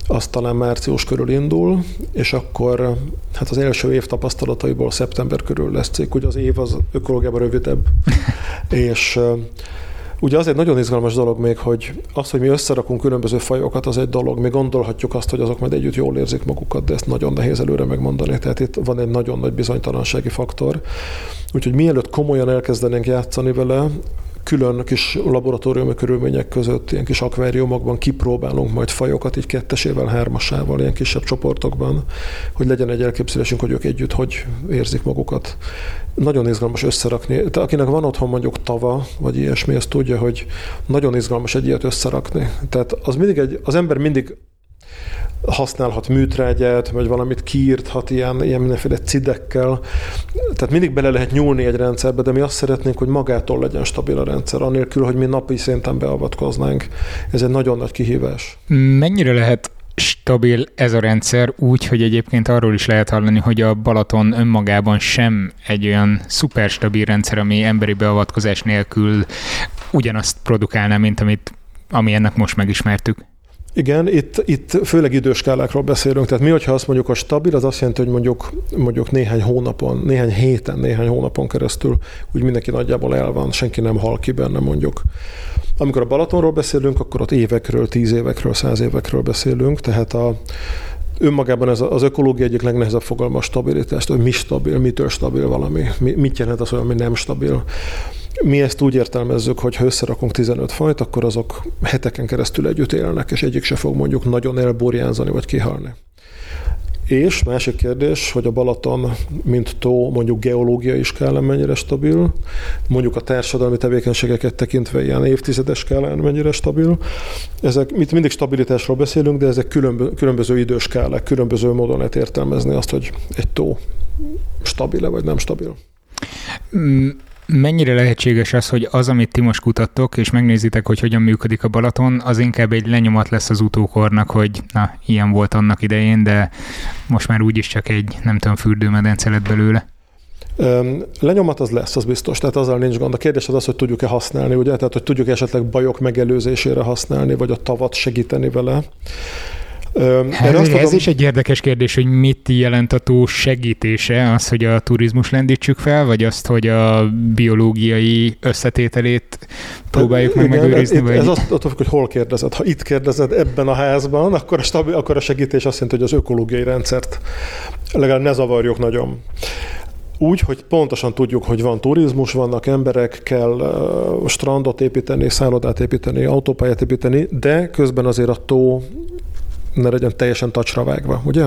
az talán március körül indul, és akkor hát az első év tapasztalataiból szeptember körül lesz cikk. Ugye az év az ökológiában rövidebb, és Ugye az egy nagyon izgalmas dolog még, hogy az, hogy mi összerakunk különböző fajokat, az egy dolog. Mi gondolhatjuk azt, hogy azok majd együtt jól érzik magukat, de ezt nagyon nehéz előre megmondani. Tehát itt van egy nagyon nagy bizonytalansági faktor. Úgyhogy mielőtt komolyan elkezdenénk játszani vele, külön kis laboratóriumi körülmények között, ilyen kis akváriumokban kipróbálunk majd fajokat, így kettesével, hármasával, ilyen kisebb csoportokban, hogy legyen egy elképzelésünk, hogy ők együtt hogy érzik magukat. Nagyon izgalmas összerakni. Te, akinek van otthon mondjuk tava, vagy ilyesmi, azt tudja, hogy nagyon izgalmas egy ilyet összerakni. Tehát az mindig egy, az ember mindig használhat műtrágyát, vagy valamit kiírthat ilyen, ilyen mindenféle cidekkel. Tehát mindig bele lehet nyúlni egy rendszerbe, de mi azt szeretnénk, hogy magától legyen stabil a rendszer, anélkül, hogy mi napi szinten beavatkoznánk. Ez egy nagyon nagy kihívás. Mennyire lehet stabil ez a rendszer úgy, hogy egyébként arról is lehet hallani, hogy a Balaton önmagában sem egy olyan szuper stabil rendszer, ami emberi beavatkozás nélkül ugyanazt produkálná, mint amit ami ennek most megismertük. Igen, itt, itt főleg időskálákról beszélünk. Tehát mi, hogyha azt mondjuk a stabil, az azt jelenti, hogy mondjuk, mondjuk néhány hónapon, néhány héten, néhány hónapon keresztül úgy mindenki nagyjából el van, senki nem hal ki benne mondjuk. Amikor a Balatonról beszélünk, akkor ott évekről, tíz évekről, száz évekről beszélünk, tehát a, önmagában ez az ökológia egyik legnehezebb fogalma a stabilitást, hogy mi stabil, mitől stabil valami, mit jelent az, hogy ami nem stabil. Mi ezt úgy értelmezzük, hogy ha összerakunk 15 fajt, akkor azok heteken keresztül együtt élnek, és egyik se fog mondjuk nagyon elborjánzani vagy kihalni. És másik kérdés, hogy a Balaton, mint tó, mondjuk geológiai skálán mennyire stabil, mondjuk a társadalmi tevékenységeket tekintve ilyen évtizedes skálán mennyire stabil. Ezek, mit mindig stabilitásról beszélünk, de ezek különböző, különböző különböző módon lehet értelmezni azt, hogy egy tó stabil-e vagy nem stabil. Mennyire lehetséges az, hogy az, amit ti most kutattok, és megnézitek, hogy hogyan működik a Balaton, az inkább egy lenyomat lesz az utókornak, hogy na, ilyen volt annak idején, de most már úgyis csak egy, nem tudom, fürdőmedence lett belőle? Lenyomat az lesz, az biztos, tehát azzal nincs gond. A kérdés az az, hogy tudjuk-e használni, ugye? Tehát, hogy tudjuk esetleg bajok megelőzésére használni, vagy a tavat segíteni vele. Ez, ez tudom, is egy érdekes kérdés, hogy mit jelent a tó segítése, az, hogy a turizmus lendítsük fel, vagy azt, hogy a biológiai összetételét próbáljuk meg igen, megőrizni? Ez, vagy... ez attól függ, hogy hol kérdezed. Ha itt kérdezed ebben a házban, akkor a, stabil, akkor a segítés azt jelenti, hogy az ökológiai rendszert legalább ne zavarjuk nagyon úgy, hogy pontosan tudjuk, hogy van turizmus, vannak emberek, kell strandot építeni, szállodát építeni, autópályát építeni, de közben azért a tó ne legyen teljesen tacsra vágva, ugye?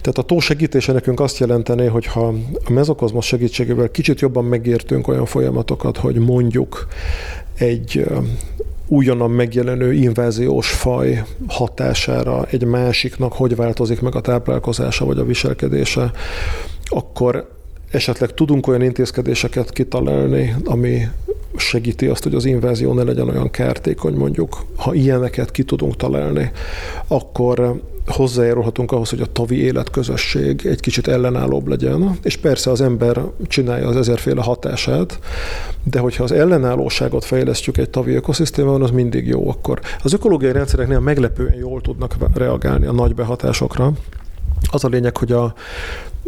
Tehát a tó segítése nekünk azt jelenteni, hogy ha a mezokozmos segítségével kicsit jobban megértünk olyan folyamatokat, hogy mondjuk egy újonnan megjelenő inváziós faj hatására egy másiknak hogy változik meg a táplálkozása vagy a viselkedése, akkor esetleg tudunk olyan intézkedéseket kitalálni, ami segíti azt, hogy az invázió ne legyen olyan kártékony mondjuk. Ha ilyeneket ki tudunk találni, akkor hozzájárulhatunk ahhoz, hogy a tavi életközösség egy kicsit ellenállóbb legyen, és persze az ember csinálja az ezerféle hatását, de hogyha az ellenállóságot fejlesztjük egy tavi ökoszisztémában, az mindig jó akkor. Az ökológiai rendszereknél meglepően jól tudnak reagálni a nagy behatásokra, az a lényeg, hogy a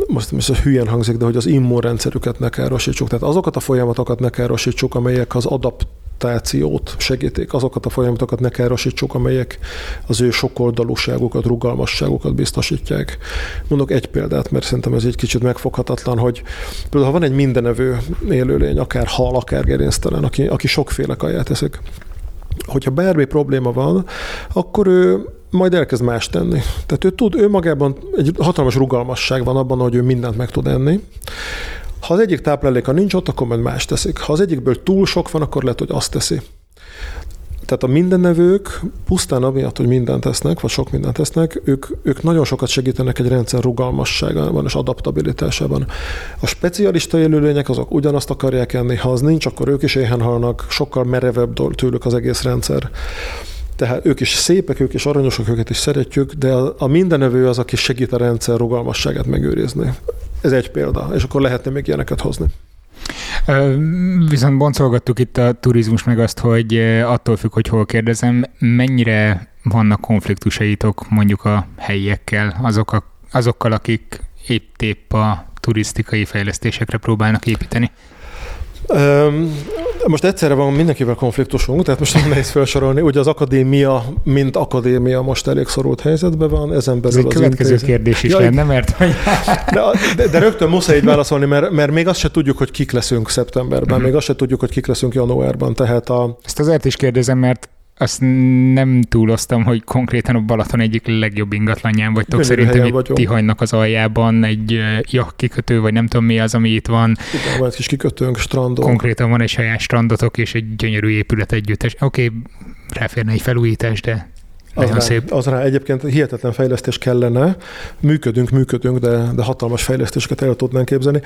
most, most ez hülyen hangzik, de hogy az immunrendszerüket ne károsítsuk. Tehát azokat a folyamatokat ne károsítsuk, amelyek az adaptációt segítik, azokat a folyamatokat ne károsítsuk, amelyek az ő sokoldalúságukat, rugalmasságukat biztosítják. Mondok egy példát, mert szerintem ez egy kicsit megfoghatatlan, hogy például ha van egy mindenevő élőlény, akár hal, akár gerinctelen, aki, aki sokféle kaját eszik, hogyha bármi probléma van, akkor ő majd elkezd más tenni. Tehát ő tud, ő magában egy hatalmas rugalmasság van abban, hogy ő mindent meg tud enni. Ha az egyik tápláléka nincs ott, akkor majd más teszik. Ha az egyikből túl sok van, akkor lehet, hogy azt teszi. Tehát a mindennevők pusztán amiatt, hogy mindent tesznek, vagy sok mindent tesznek, ők, ők nagyon sokat segítenek egy rendszer rugalmasságában és adaptabilitásában. A specialista élőlények azok ugyanazt akarják enni, ha az nincs, akkor ők is éhen halnak, sokkal merevebb tőlük az egész rendszer. Tehát ők is szépek, ők is aranyosak, őket is szeretjük, de a, mindenevő az, aki segít a rendszer rugalmasságát megőrizni. Ez egy példa, és akkor lehetne még ilyeneket hozni. Viszont boncolgattuk itt a turizmus meg azt, hogy attól függ, hogy hol kérdezem, mennyire vannak konfliktusaitok mondjuk a helyiekkel, azok a, azokkal, akik épp-épp a turisztikai fejlesztésekre próbálnak építeni? Most egyszerre van mindenkivel konfliktusunk, tehát most nem nehéz felsorolni. Ugye az akadémia, mint akadémia most elég szorult helyzetben van, ezen belül Ez egy következő intézet. kérdés is ja, lenne, mert... de, de, de, rögtön muszáj így válaszolni, mert, mert még azt se tudjuk, hogy kik leszünk szeptemberben, uh-huh. még azt se tudjuk, hogy kik leszünk januárban, tehát a... Ezt azért is kérdezem, mert azt nem túloztam, hogy konkrétan a Balaton egyik legjobb ingatlanján vagytok. Gyönyörű Szerintem itt vagyunk. Tihanynak az aljában egy jak kikötő, vagy nem tudom mi az, ami itt van. Igen, van egy kis kikötőnk, strandok. Konkrétan van egy saját strandotok és egy gyönyörű épület együttes. Oké, okay, ráférne egy felújítás, de az rá, szép. az rá egyébként hihetetlen fejlesztés kellene. Működünk, működünk, de, de hatalmas fejlesztéseket el tudnánk képzelni.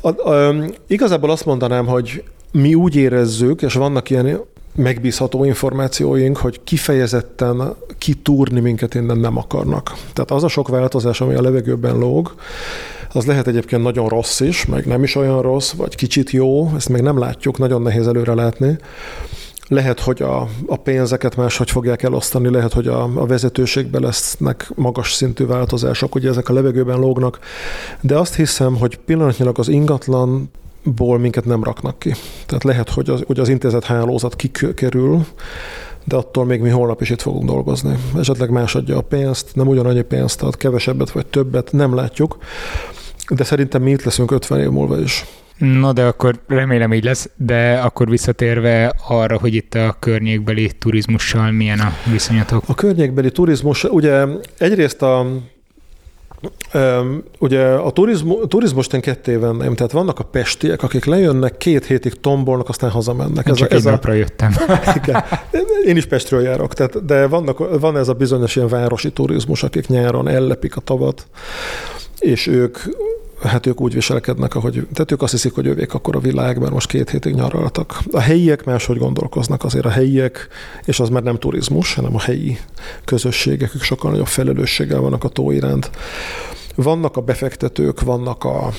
A, a, igazából azt mondanám, hogy mi úgy érezzük, és vannak ilyen megbízható információink, hogy kifejezetten kitúrni minket innen nem akarnak. Tehát az a sok változás, ami a levegőben lóg, az lehet egyébként nagyon rossz is, meg nem is olyan rossz, vagy kicsit jó, ezt még nem látjuk, nagyon nehéz előre látni. Lehet, hogy a, a pénzeket máshogy fogják elosztani, lehet, hogy a, a vezetőségben lesznek magas szintű változások, ugye ezek a levegőben lógnak, de azt hiszem, hogy pillanatnyilag az ingatlan ból minket nem raknak ki. Tehát lehet, hogy az, hogy az intézet hálózat kikerül, de attól még mi holnap is itt fogunk dolgozni. Esetleg más adja a pénzt, nem ugyanannyi pénzt ad, kevesebbet vagy többet, nem látjuk, de szerintem mi itt leszünk 50 év múlva is. Na de akkor remélem így lesz, de akkor visszatérve arra, hogy itt a környékbeli turizmussal milyen a viszonyatok? A környékbeli turizmus, ugye egyrészt a Ugye a turizmu, turizmust én ketté venném, tehát vannak a pestiek, akik lejönnek, két hétig tombolnak, aztán hazamennek. Én ez csak a, ez egy a... napra jöttem. Igen. Én is Pestről járok, tehát, de vannak, van ez a bizonyos ilyen városi turizmus, akik nyáron ellepik a tavat, és ők hát ők úgy viselkednek, ahogy, tehát ők azt hiszik, hogy ővék akkor a világ, mert most két hétig nyaraltak. A helyiek máshogy gondolkoznak, azért a helyiek, és az már nem turizmus, hanem a helyi közösségek, ők sokkal nagyobb felelősséggel vannak a tó iránt. vannak a befektetők, vannak a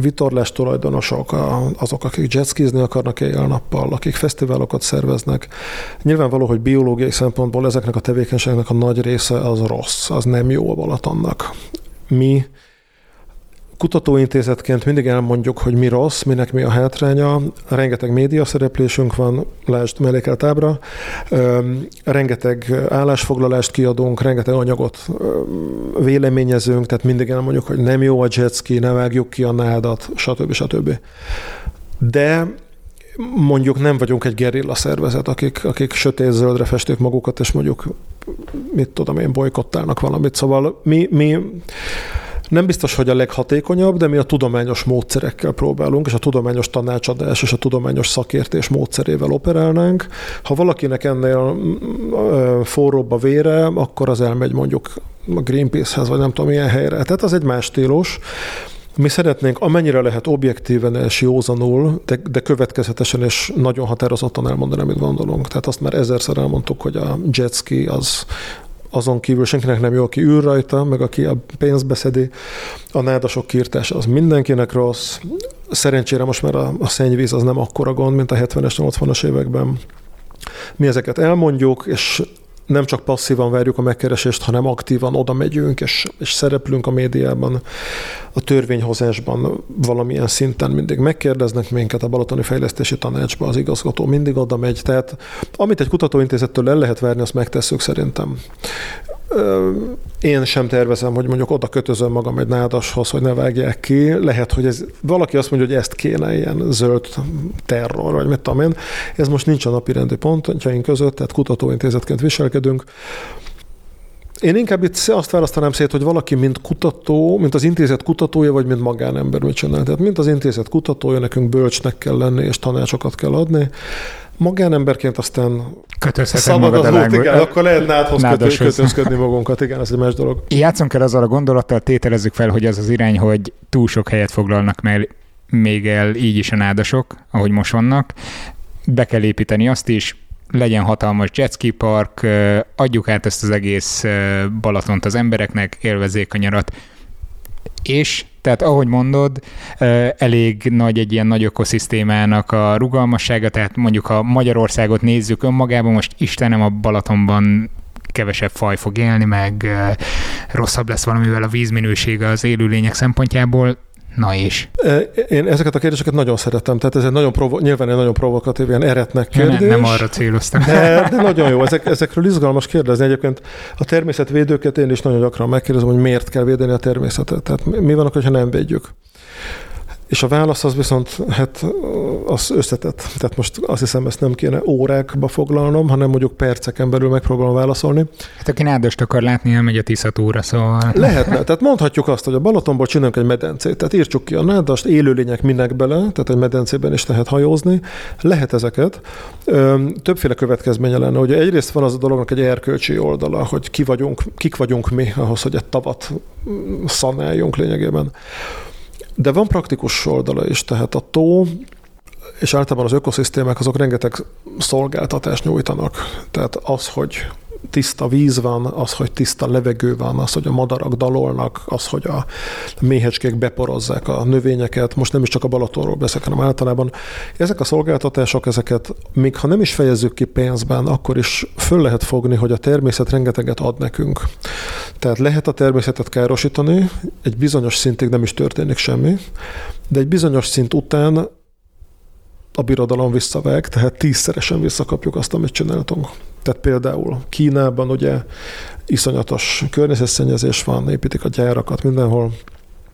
vitorlás tulajdonosok, azok, akik jetskizni akarnak éjjel-nappal, akik fesztiválokat szerveznek. Nyilvánvaló, hogy biológiai szempontból ezeknek a tevékenységnek a nagy része az rossz, az nem jó a Balatonnak. Mi kutatóintézetként mindig elmondjuk, hogy mi rossz, minek mi a hátránya. Rengeteg média szereplésünk van, lásd mellékelt ábra, rengeteg állásfoglalást kiadunk, rengeteg anyagot véleményezünk, tehát mindig elmondjuk, hogy nem jó a jetski, ne vágjuk ki a nádat, stb. stb. De mondjuk nem vagyunk egy gerilla szervezet, akik, akik sötét-zöldre festik magukat, és mondjuk, mit tudom én, bolykottálnak valamit. Szóval mi, mi nem biztos, hogy a leghatékonyabb, de mi a tudományos módszerekkel próbálunk, és a tudományos tanácsadás és a tudományos szakértés módszerével operálnánk. Ha valakinek ennél forróbb a vére, akkor az elmegy mondjuk a Greenpeace-hez, vagy nem tudom milyen helyre. Tehát az egy más stílus. Mi szeretnénk amennyire lehet objektíven és józanul, de, de következetesen és nagyon határozottan elmondani, amit gondolunk. Tehát azt már ezerszer elmondtuk, hogy a jetski az azon kívül senkinek nem jó, aki ül rajta, meg aki a pénzt beszedi. A nádasok kiirtása az mindenkinek rossz. Szerencsére most már a, a szennyvíz az nem akkora gond, mint a 70-es, 80-as években. Mi ezeket elmondjuk, és nem csak passzívan várjuk a megkeresést, hanem aktívan oda megyünk, és, és szereplünk a médiában, a törvényhozásban valamilyen szinten. Mindig megkérdeznek minket a Balatoni Fejlesztési Tanácsba, az igazgató mindig oda megy, tehát amit egy kutatóintézettől el lehet várni, azt megtesszük szerintem én sem tervezem, hogy mondjuk oda kötözöm magam egy nádashoz, hogy ne vágják ki. Lehet, hogy ez, valaki azt mondja, hogy ezt kéne, ilyen zöld terror, vagy mit tudom én. Ez most nincs a napi rendi pontjaink között, tehát kutatóintézetként viselkedünk. Én inkább itt azt választanám szét, hogy valaki mint kutató, mint az intézet kutatója, vagy mint magánember mit csinál. Tehát mint az intézet kutatója, nekünk bölcsnek kell lenni, és tanácsokat kell adni magánemberként aztán szabad az út, igen, akkor lehet nádhoz kötözködni magunkat, igen, ez egy más dolog. Játszunk el azzal a gondolattal, tételezzük fel, hogy az az irány, hogy túl sok helyet foglalnak meg még el így is a nádasok, ahogy most vannak. Be kell építeni azt is, legyen hatalmas jetski park, adjuk át ezt az egész Balatont az embereknek, élvezék a nyarat, és tehát ahogy mondod, elég nagy egy ilyen nagy ökoszisztémának a rugalmassága, tehát mondjuk ha Magyarországot nézzük önmagában, most Istenem a Balatonban kevesebb faj fog élni, meg rosszabb lesz valamivel a vízminősége az élőlények szempontjából, Na és? Én ezeket a kérdéseket nagyon szeretem, tehát ez egy nagyon provo- nyilván egy nagyon provokatív, ilyen eretnek kérdés. Nem, nem arra céloztam. De, de nagyon jó, Ezek, ezekről izgalmas kérdezni. Egyébként a természetvédőket én is nagyon gyakran megkérdezem, hogy miért kell védeni a természetet. Tehát mi van, ha nem védjük? És a válasz az viszont, hát az összetett. Tehát most azt hiszem, ezt nem kéne órákba foglalnom, hanem mondjuk perceken belül megpróbálom válaszolni. Hát aki nádost akar látni, elmegy a Tiszatóra, szóval... Lehetne. Tehát mondhatjuk azt, hogy a Balatonból csinálunk egy medencét. Tehát írtsuk ki a nádast, élőlények minek bele, tehát egy medencében is lehet hajózni. Lehet ezeket. Többféle következménye lenne. Ugye egyrészt van az a dolognak egy erkölcsi oldala, hogy ki vagyunk, kik vagyunk mi ahhoz, hogy egy tavat szanáljunk lényegében. De van praktikus oldala is, tehát a tó és általában az ökoszisztémák azok rengeteg szolgáltatást nyújtanak. Tehát az, hogy tiszta víz van, az, hogy tiszta levegő van, az, hogy a madarak dalolnak, az, hogy a méhecskék beporozzák a növényeket, most nem is csak a Balatonról beszélek, hanem általában. Ezek a szolgáltatások, ezeket még ha nem is fejezzük ki pénzben, akkor is föl lehet fogni, hogy a természet rengeteget ad nekünk. Tehát lehet a természetet károsítani, egy bizonyos szintig nem is történik semmi, de egy bizonyos szint után a birodalom visszavág, tehát tízszeresen visszakapjuk azt, amit csináltunk. Tehát például Kínában ugye iszonyatos környezetszennyezés van, építik a gyárakat mindenhol.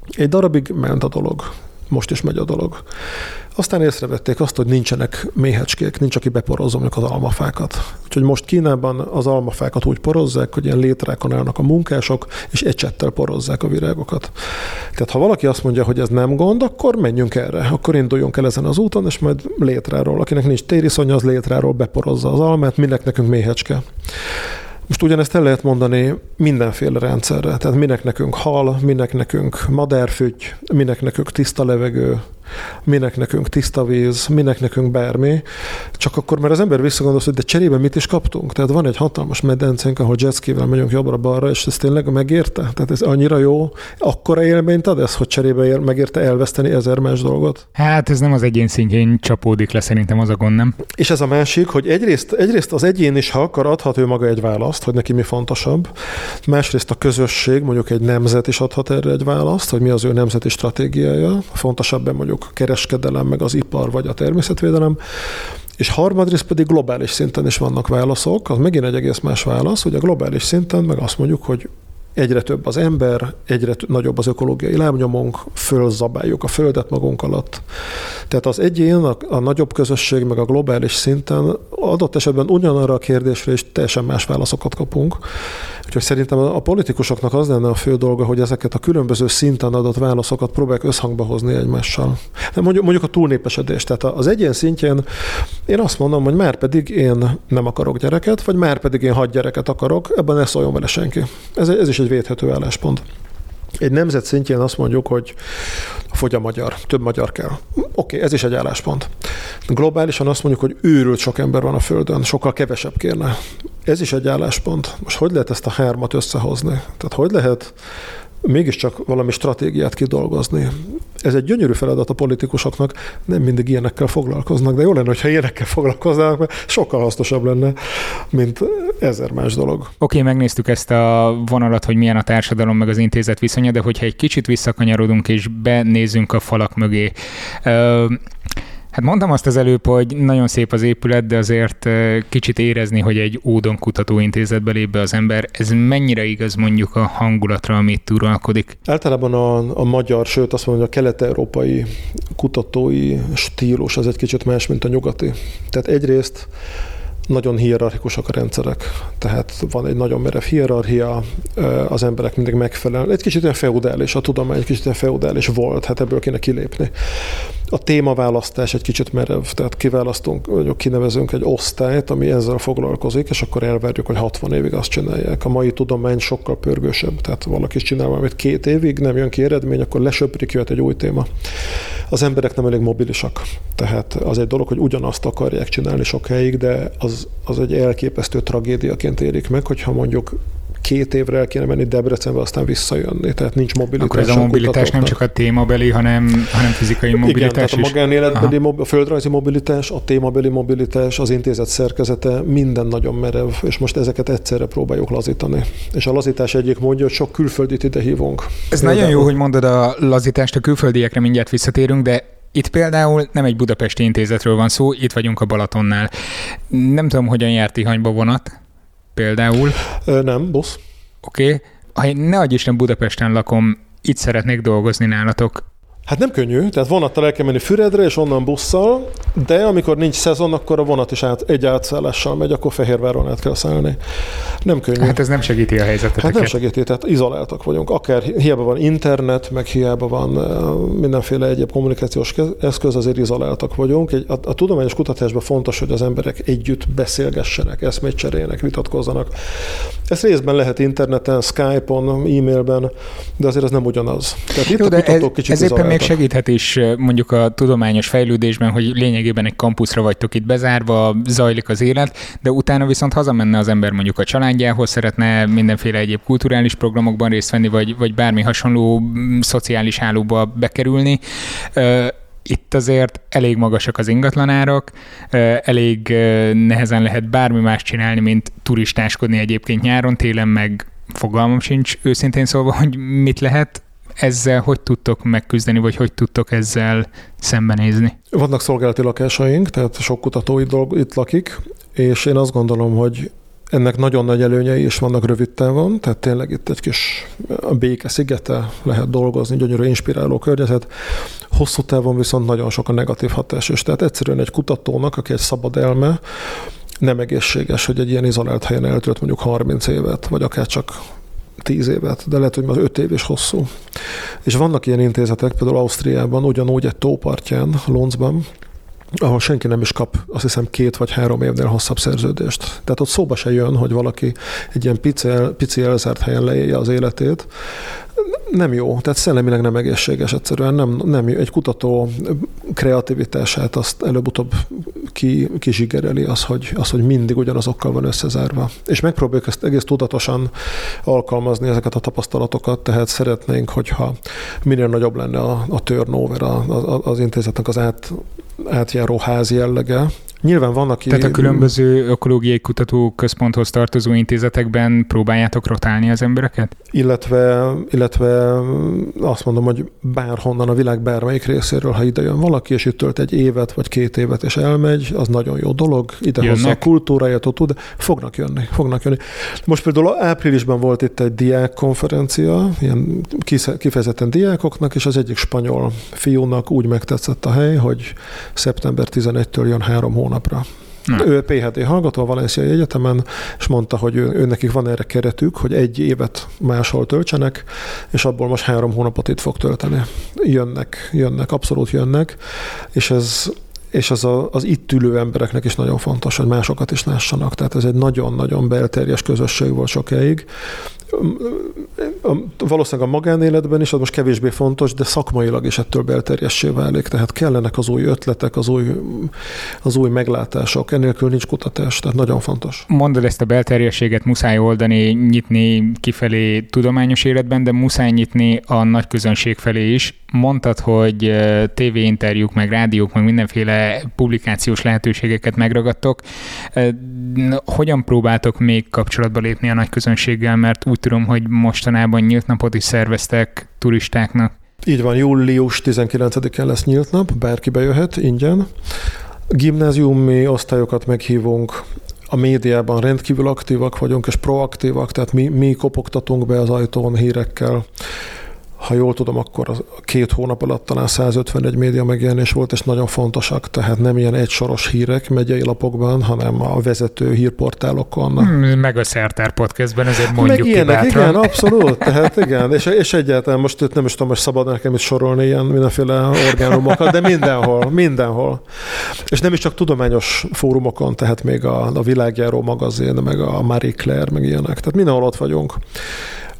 Egy darabig ment a dolog most is megy a dolog. Aztán észrevették azt, hogy nincsenek méhecskék, nincs, aki beporozza az almafákat. Úgyhogy most Kínában az almafákat úgy porozzák, hogy ilyen létrákon állnak a munkások, és ecsettel porozzák a virágokat. Tehát ha valaki azt mondja, hogy ez nem gond, akkor menjünk erre. Akkor induljunk el ezen az úton, és majd létráról. Akinek nincs tériszonya, az létráról beporozza az almát, minek nekünk méhecske. Most ugyanezt el lehet mondani mindenféle rendszerre. Tehát minek nekünk hal, minek nekünk madárfügy, minek nekünk tiszta levegő, minek nekünk tiszta víz, minek nekünk bármi, csak akkor már az ember visszagondol, hogy de cserébe mit is kaptunk. Tehát van egy hatalmas medencénk, ahol jetskivel megyünk jobbra-balra, és ez tényleg megérte? Tehát ez annyira jó, akkora élményt ad ez, hogy cserébe megérte elveszteni ezer más dolgot? Hát ez nem az egyén szintjén csapódik le szerintem az a gond, nem? És ez a másik, hogy egyrészt, egyrészt az egyén is, ha akar, adhat ő maga egy választ, hogy neki mi fontosabb. Másrészt a közösség, mondjuk egy nemzet is adhat erre egy választ, hogy mi az ő nemzeti stratégiája. Fontosabb mondjuk kereskedelem, meg az ipar, vagy a természetvédelem. És harmadrészt pedig globális szinten is vannak válaszok, az megint egy egész más válasz, hogy a globális szinten meg azt mondjuk, hogy egyre több az ember, egyre nagyobb az ökológiai lábnyomunk, fölzabáljuk a földet magunk alatt. Tehát az egyén, a, a nagyobb közösség, meg a globális szinten adott esetben ugyanarra a kérdésre is teljesen más válaszokat kapunk. Úgyhogy szerintem a politikusoknak az lenne a fő dolga, hogy ezeket a különböző szinten adott válaszokat próbálják összhangba hozni egymással. De mondjuk, mondjuk a túlnépesedés. Tehát az egyén szintjén én azt mondom, hogy már pedig én nem akarok gyereket, vagy már pedig én hagy gyereket akarok, ebben ne szóljon vele senki. Ez, ez is egy védhető álláspont. Egy nemzet szintjén azt mondjuk, hogy fogy a magyar, több magyar kell. Oké, okay, ez is egy álláspont. Globálisan azt mondjuk, hogy őrült sok ember van a Földön, sokkal kevesebb kérne. Ez is egy álláspont. Most hogy lehet ezt a hármat összehozni? Tehát hogy lehet mégiscsak valami stratégiát kidolgozni. Ez egy gyönyörű feladat a politikusoknak, nem mindig ilyenekkel foglalkoznak, de jó lenne, hogyha ilyenekkel foglalkoznának, mert sokkal hasznosabb lenne, mint ezer más dolog. Oké, okay, megnéztük ezt a vonalat, hogy milyen a társadalom meg az intézet viszonya, de hogyha egy kicsit visszakanyarodunk és benézünk a falak mögé, Hát mondtam azt az előbb, hogy nagyon szép az épület, de azért kicsit érezni, hogy egy Ódon kutatóintézetbe lép be az ember. Ez mennyire igaz mondjuk a hangulatra, amit uralkodik? Általában a, a magyar, sőt azt mondom, hogy a kelet-európai kutatói stílus az egy kicsit más, mint a nyugati. Tehát egyrészt nagyon hierarchikusak a rendszerek. Tehát van egy nagyon merev hierarchia, az emberek mindig megfelelnek. Egy kicsit ilyen feudális, a tudomány egy kicsit ilyen feudális volt, hát ebből kéne kilépni. A témaválasztás egy kicsit merev, tehát kiválasztunk, vagy kinevezünk egy osztályt, ami ezzel foglalkozik, és akkor elvárjuk, hogy 60 évig azt csinálják. A mai tudomány sokkal pörgősebb, tehát valaki csinál valamit két évig, nem jön ki eredmény, akkor lesöprik, jöhet egy új téma. Az emberek nem elég mobilisak, tehát az egy dolog, hogy ugyanazt akarják csinálni sok helyig, de az, az egy elképesztő tragédiaként érik meg, hogyha mondjuk két évre el kéne menni Debrecenbe, aztán visszajönni, tehát nincs mobilitás. Akkor ez a mobilitás nem csak a témabeli, hanem, hanem fizikai mobilitás Igen, tehát a magánéletbeli, mob- a földrajzi mobilitás, a témabeli mobilitás, az intézet szerkezete, minden nagyon merev, és most ezeket egyszerre próbáljuk lazítani. És a lazítás egyik módja, hogy sok külföldit ide hívunk. Ez Például... nagyon jó, hogy mondod a lazítást, a külföldiekre mindjárt visszatérünk, de itt például nem egy budapesti intézetről van szó, itt vagyunk a Balatonnál. Nem tudom, hogyan járt Tihanyba vonat például. Ö, nem, busz. Oké. Okay. Ha én ne adj Isten Budapesten lakom, itt szeretnék dolgozni nálatok, Hát nem könnyű, tehát vonattal el kell menni Füredre, és onnan busszal, de amikor nincs szezon, akkor a vonat is át, egy átszállással megy, akkor Fehérváron át kell szállni. Nem könnyű. Hát ez nem segíti a helyzetet. Hát nem segíti, tehát izoláltak vagyunk. Akár hiába van internet, meg hiába van mindenféle egyéb kommunikációs eszköz, azért izoláltak vagyunk. Egy, a, a tudományos kutatásban fontos, hogy az emberek együtt beszélgessenek, eszmét cseréljenek, vitatkozzanak. Ez részben lehet interneten, Skype-on, e-mailben, de azért ez nem ugyanaz. Tehát itt Jó, a kutatók kicsit ez még segíthet is mondjuk a tudományos fejlődésben, hogy lényegében egy kampuszra vagytok itt bezárva, zajlik az élet, de utána viszont hazamenne az ember mondjuk a családjához, szeretne mindenféle egyéb kulturális programokban részt venni, vagy, vagy bármi hasonló mm, szociális hálóba bekerülni. Itt azért elég magasak az ingatlanárak, elég nehezen lehet bármi más csinálni, mint turistáskodni egyébként nyáron, télen meg fogalmam sincs őszintén szólva, hogy mit lehet ezzel hogy tudtok megküzdeni, vagy hogy tudtok ezzel szembenézni? Vannak szolgálati lakásaink, tehát sok kutató itt, lakik, és én azt gondolom, hogy ennek nagyon nagy előnyei is vannak rövid távon, tehát tényleg itt egy kis béke szigete lehet dolgozni, gyönyörű, inspiráló környezet. Hosszú távon viszont nagyon sok a negatív hatás is. Tehát egyszerűen egy kutatónak, aki egy szabad elme, nem egészséges, hogy egy ilyen izolált helyen eltölt mondjuk 30 évet, vagy akár csak tíz évet, de lehet, hogy már öt év is hosszú. És vannak ilyen intézetek, például Ausztriában, ugyanúgy egy tópartján, Lonzban, ahol senki nem is kap, azt hiszem, két vagy három évnél hosszabb szerződést. Tehát ott szóba se jön, hogy valaki egy ilyen pici, pici elzárt helyen leélje az életét. Nem jó, tehát szellemileg nem egészséges egyszerűen, nem, nem jó. Egy kutató kreativitását azt előbb-utóbb ki, kizsigereli az hogy, az, hogy mindig ugyanazokkal van összezárva. És megpróbáljuk ezt egész tudatosan alkalmazni, ezeket a tapasztalatokat, tehát szeretnénk, hogyha minél nagyobb lenne a, a turnover, a, a, az intézetnek az át, átjáró ház jellege, Nyilván van, aki... Tehát a különböző ökológiai kutatóközponthoz tartozó intézetekben próbáljátok rotálni az embereket? Illetve, illetve azt mondom, hogy bárhonnan a világ bármelyik részéről, ha ide jön valaki, és itt tölt egy évet vagy két évet, és elmegy, az nagyon jó dolog, ide hozza a kultúráját, ott tud, fognak jönni, fognak jönni. Most például áprilisban volt itt egy diák konferencia, ilyen kifejezetten diákoknak, és az egyik spanyol fiúnak úgy megtetszett a hely, hogy szeptember 11-től jön három hónap hónapra. Na. Ő PHD hallgató a Valenciai Egyetemen, és mondta, hogy ő, ő nekik van erre keretük, hogy egy évet máshol töltsenek, és abból most három hónapot itt fog tölteni. Jönnek, jönnek, abszolút jönnek, és ez és az a, az itt ülő embereknek is nagyon fontos, hogy másokat is lássanak. Tehát ez egy nagyon-nagyon belterjes közösség volt sokáig, valószínűleg a magánéletben is, az most kevésbé fontos, de szakmailag is ettől belterjessé válik. Tehát kellenek az új ötletek, az új, az új meglátások. Ennélkül nincs kutatás, tehát nagyon fontos. Mondod ezt a belterjességet muszáj oldani, nyitni kifelé tudományos életben, de muszáj nyitni a nagy közönség felé is. Mondtad, hogy tévéinterjúk, meg rádiók, meg mindenféle publikációs lehetőségeket megragadtok. Hogyan próbáltok még kapcsolatba lépni a nagy közönséggel, mert úgy tudom, hogy mostanában nyílt napot is szerveztek turistáknak. Így van, július 19-én lesz nyílt nap, bárki bejöhet ingyen. Gimnáziumi osztályokat meghívunk, a médiában rendkívül aktívak vagyunk és proaktívak, tehát mi, mi kopogtatunk be az ajtón hírekkel ha jól tudom, akkor a két hónap alatt talán 151 média megjelenés volt, és nagyon fontosak, tehát nem ilyen egysoros hírek megyei lapokban, hanem a vezető hírportálokon. Hmm, meg a Szertár podcastben, ezért mondjuk Meg ilyenek, igen, abszolút, tehát igen, és, és egyáltalán most itt nem is tudom, hogy szabad nekem itt sorolni ilyen mindenféle orgánumokat, de mindenhol, mindenhol. És nem is csak tudományos fórumokon, tehát még a, a világjáró magazin, meg a Marie Claire, meg ilyenek, tehát mindenhol ott vagyunk.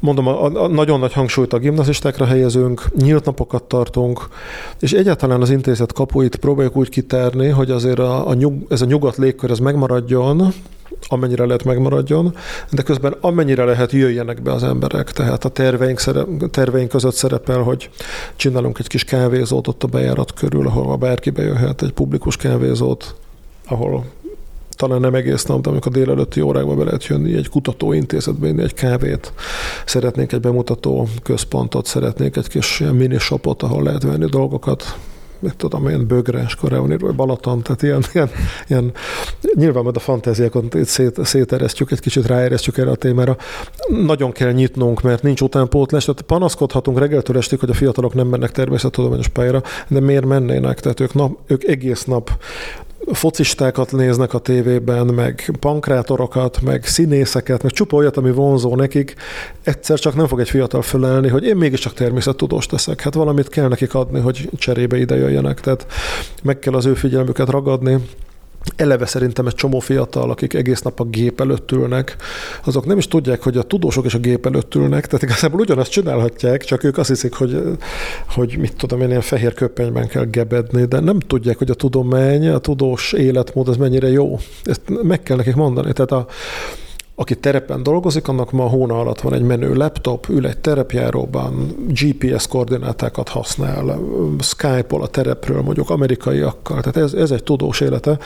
Mondom, a, a nagyon nagy hangsúlyt a gimnazistákra helyezünk, nyílt napokat tartunk, és egyáltalán az intézet kapuit próbáljuk úgy kitárni, hogy azért a, a nyug, ez a nyugat légkör ez megmaradjon, amennyire lehet megmaradjon, de közben amennyire lehet jöjjenek be az emberek. Tehát a terveink, szerep, terveink között szerepel, hogy csinálunk egy kis kávézót ott a bejárat körül, ahol bárki bejöhet, egy publikus kávézót, ahol talán nem egész nap, de amikor délelőtti órákba be lehet jönni, egy kutatóintézetbe inni egy kávét, szeretnék egy bemutató központot, szeretnék egy kis ilyen mini shopot, ahol lehet venni dolgokat, mit tudom én, Bögre, Skoreoni, Balaton, tehát ilyen, ilyen, ilyen nyilván majd a fantáziákat szét, széteresztjük, egy kicsit ráeresztjük erre a témára. Nagyon kell nyitnunk, mert nincs utánpótlás, tehát panaszkodhatunk reggeltől estig, hogy a fiatalok nem mennek természettudományos pályára, de miért mennének? Tehát ők, nap, ők egész nap focistákat néznek a tévében, meg pankrátorokat, meg színészeket, meg csupa olyat, ami vonzó nekik, egyszer csak nem fog egy fiatal fölelni, hogy én mégiscsak természettudós teszek. Hát valamit kell nekik adni, hogy cserébe ide jöjjenek. Tehát meg kell az ő figyelmüket ragadni, eleve szerintem egy csomó fiatal, akik egész nap a gép előtt ülnek, azok nem is tudják, hogy a tudósok is a gép előtt ülnek, tehát igazából ugyanazt csinálhatják, csak ők azt hiszik, hogy, hogy mit tudom én, ilyen fehér köpenyben kell gebedni, de nem tudják, hogy a tudomány, a tudós életmód az mennyire jó. Ezt meg kell nekik mondani. Tehát a, aki terepen dolgozik, annak ma a hóna alatt van egy menő laptop, ül egy terepjáróban, GPS koordinátákat használ, Skype-ol a terepről mondjuk amerikaiakkal, tehát ez, ez egy tudós élete.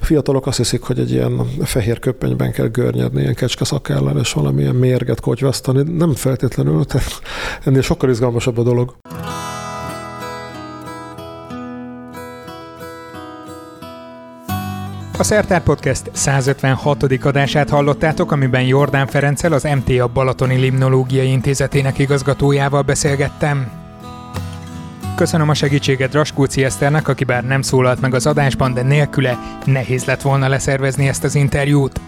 Fiatalok azt hiszik, hogy egy ilyen fehér köpenyben kell görnyedni, ilyen kecske szakállal, és valamilyen mérget kotyvasztani. Nem feltétlenül, tehát ennél sokkal izgalmasabb a dolog. A Szertár Podcast 156. adását hallottátok, amiben Jordán Ferenccel az MTA Balatoni Limnológiai Intézetének igazgatójával beszélgettem. Köszönöm a segítséget Raskóci Eszternek, aki bár nem szólalt meg az adásban, de nélküle nehéz lett volna leszervezni ezt az interjút.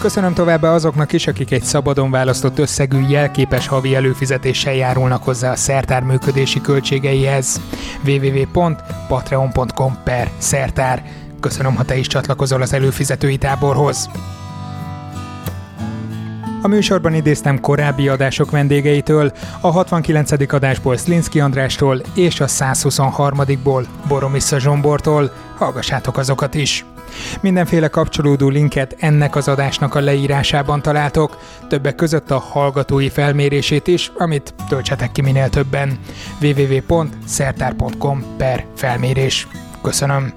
Köszönöm továbbá azoknak is, akik egy szabadon választott összegű jelképes havi előfizetéssel járulnak hozzá a szertár működési költségeihez. www.patreon.com per szertár Köszönöm, ha te is csatlakozol az előfizetői táborhoz. A műsorban idéztem korábbi adások vendégeitől, a 69. adásból Slinski Andrástól és a 123-ból Boromissa Zsombortól, hallgassátok azokat is. Mindenféle kapcsolódó linket ennek az adásnak a leírásában találtok, többek között a hallgatói felmérését is, amit töltsetek ki minél többen. www.szertár.com per felmérés. Köszönöm!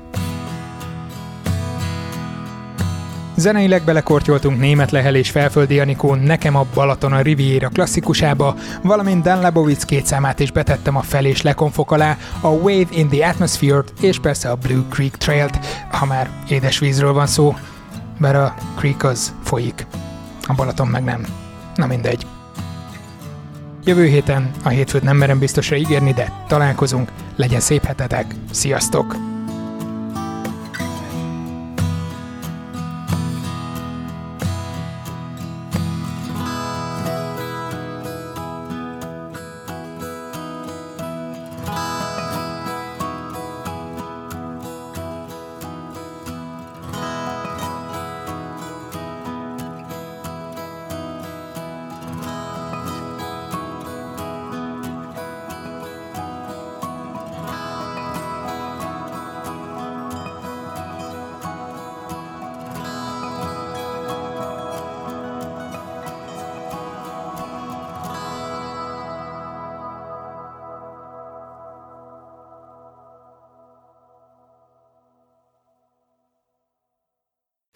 Zeneileg belekortyoltunk német Lehel és Felföldi Anikó Nekem a Balaton a Riviera klasszikusába, valamint Dan Lebowitz két számát is betettem a fel és lekonfok alá, a Wave in the Atmosphere-t és persze a Blue Creek Trail-t, ha már édesvízről van szó, mert a Creek az folyik, a Balaton meg nem. Na mindegy. Jövő héten, a hétfőt nem merem biztosra ígérni, de találkozunk, legyen szép hetetek, sziasztok!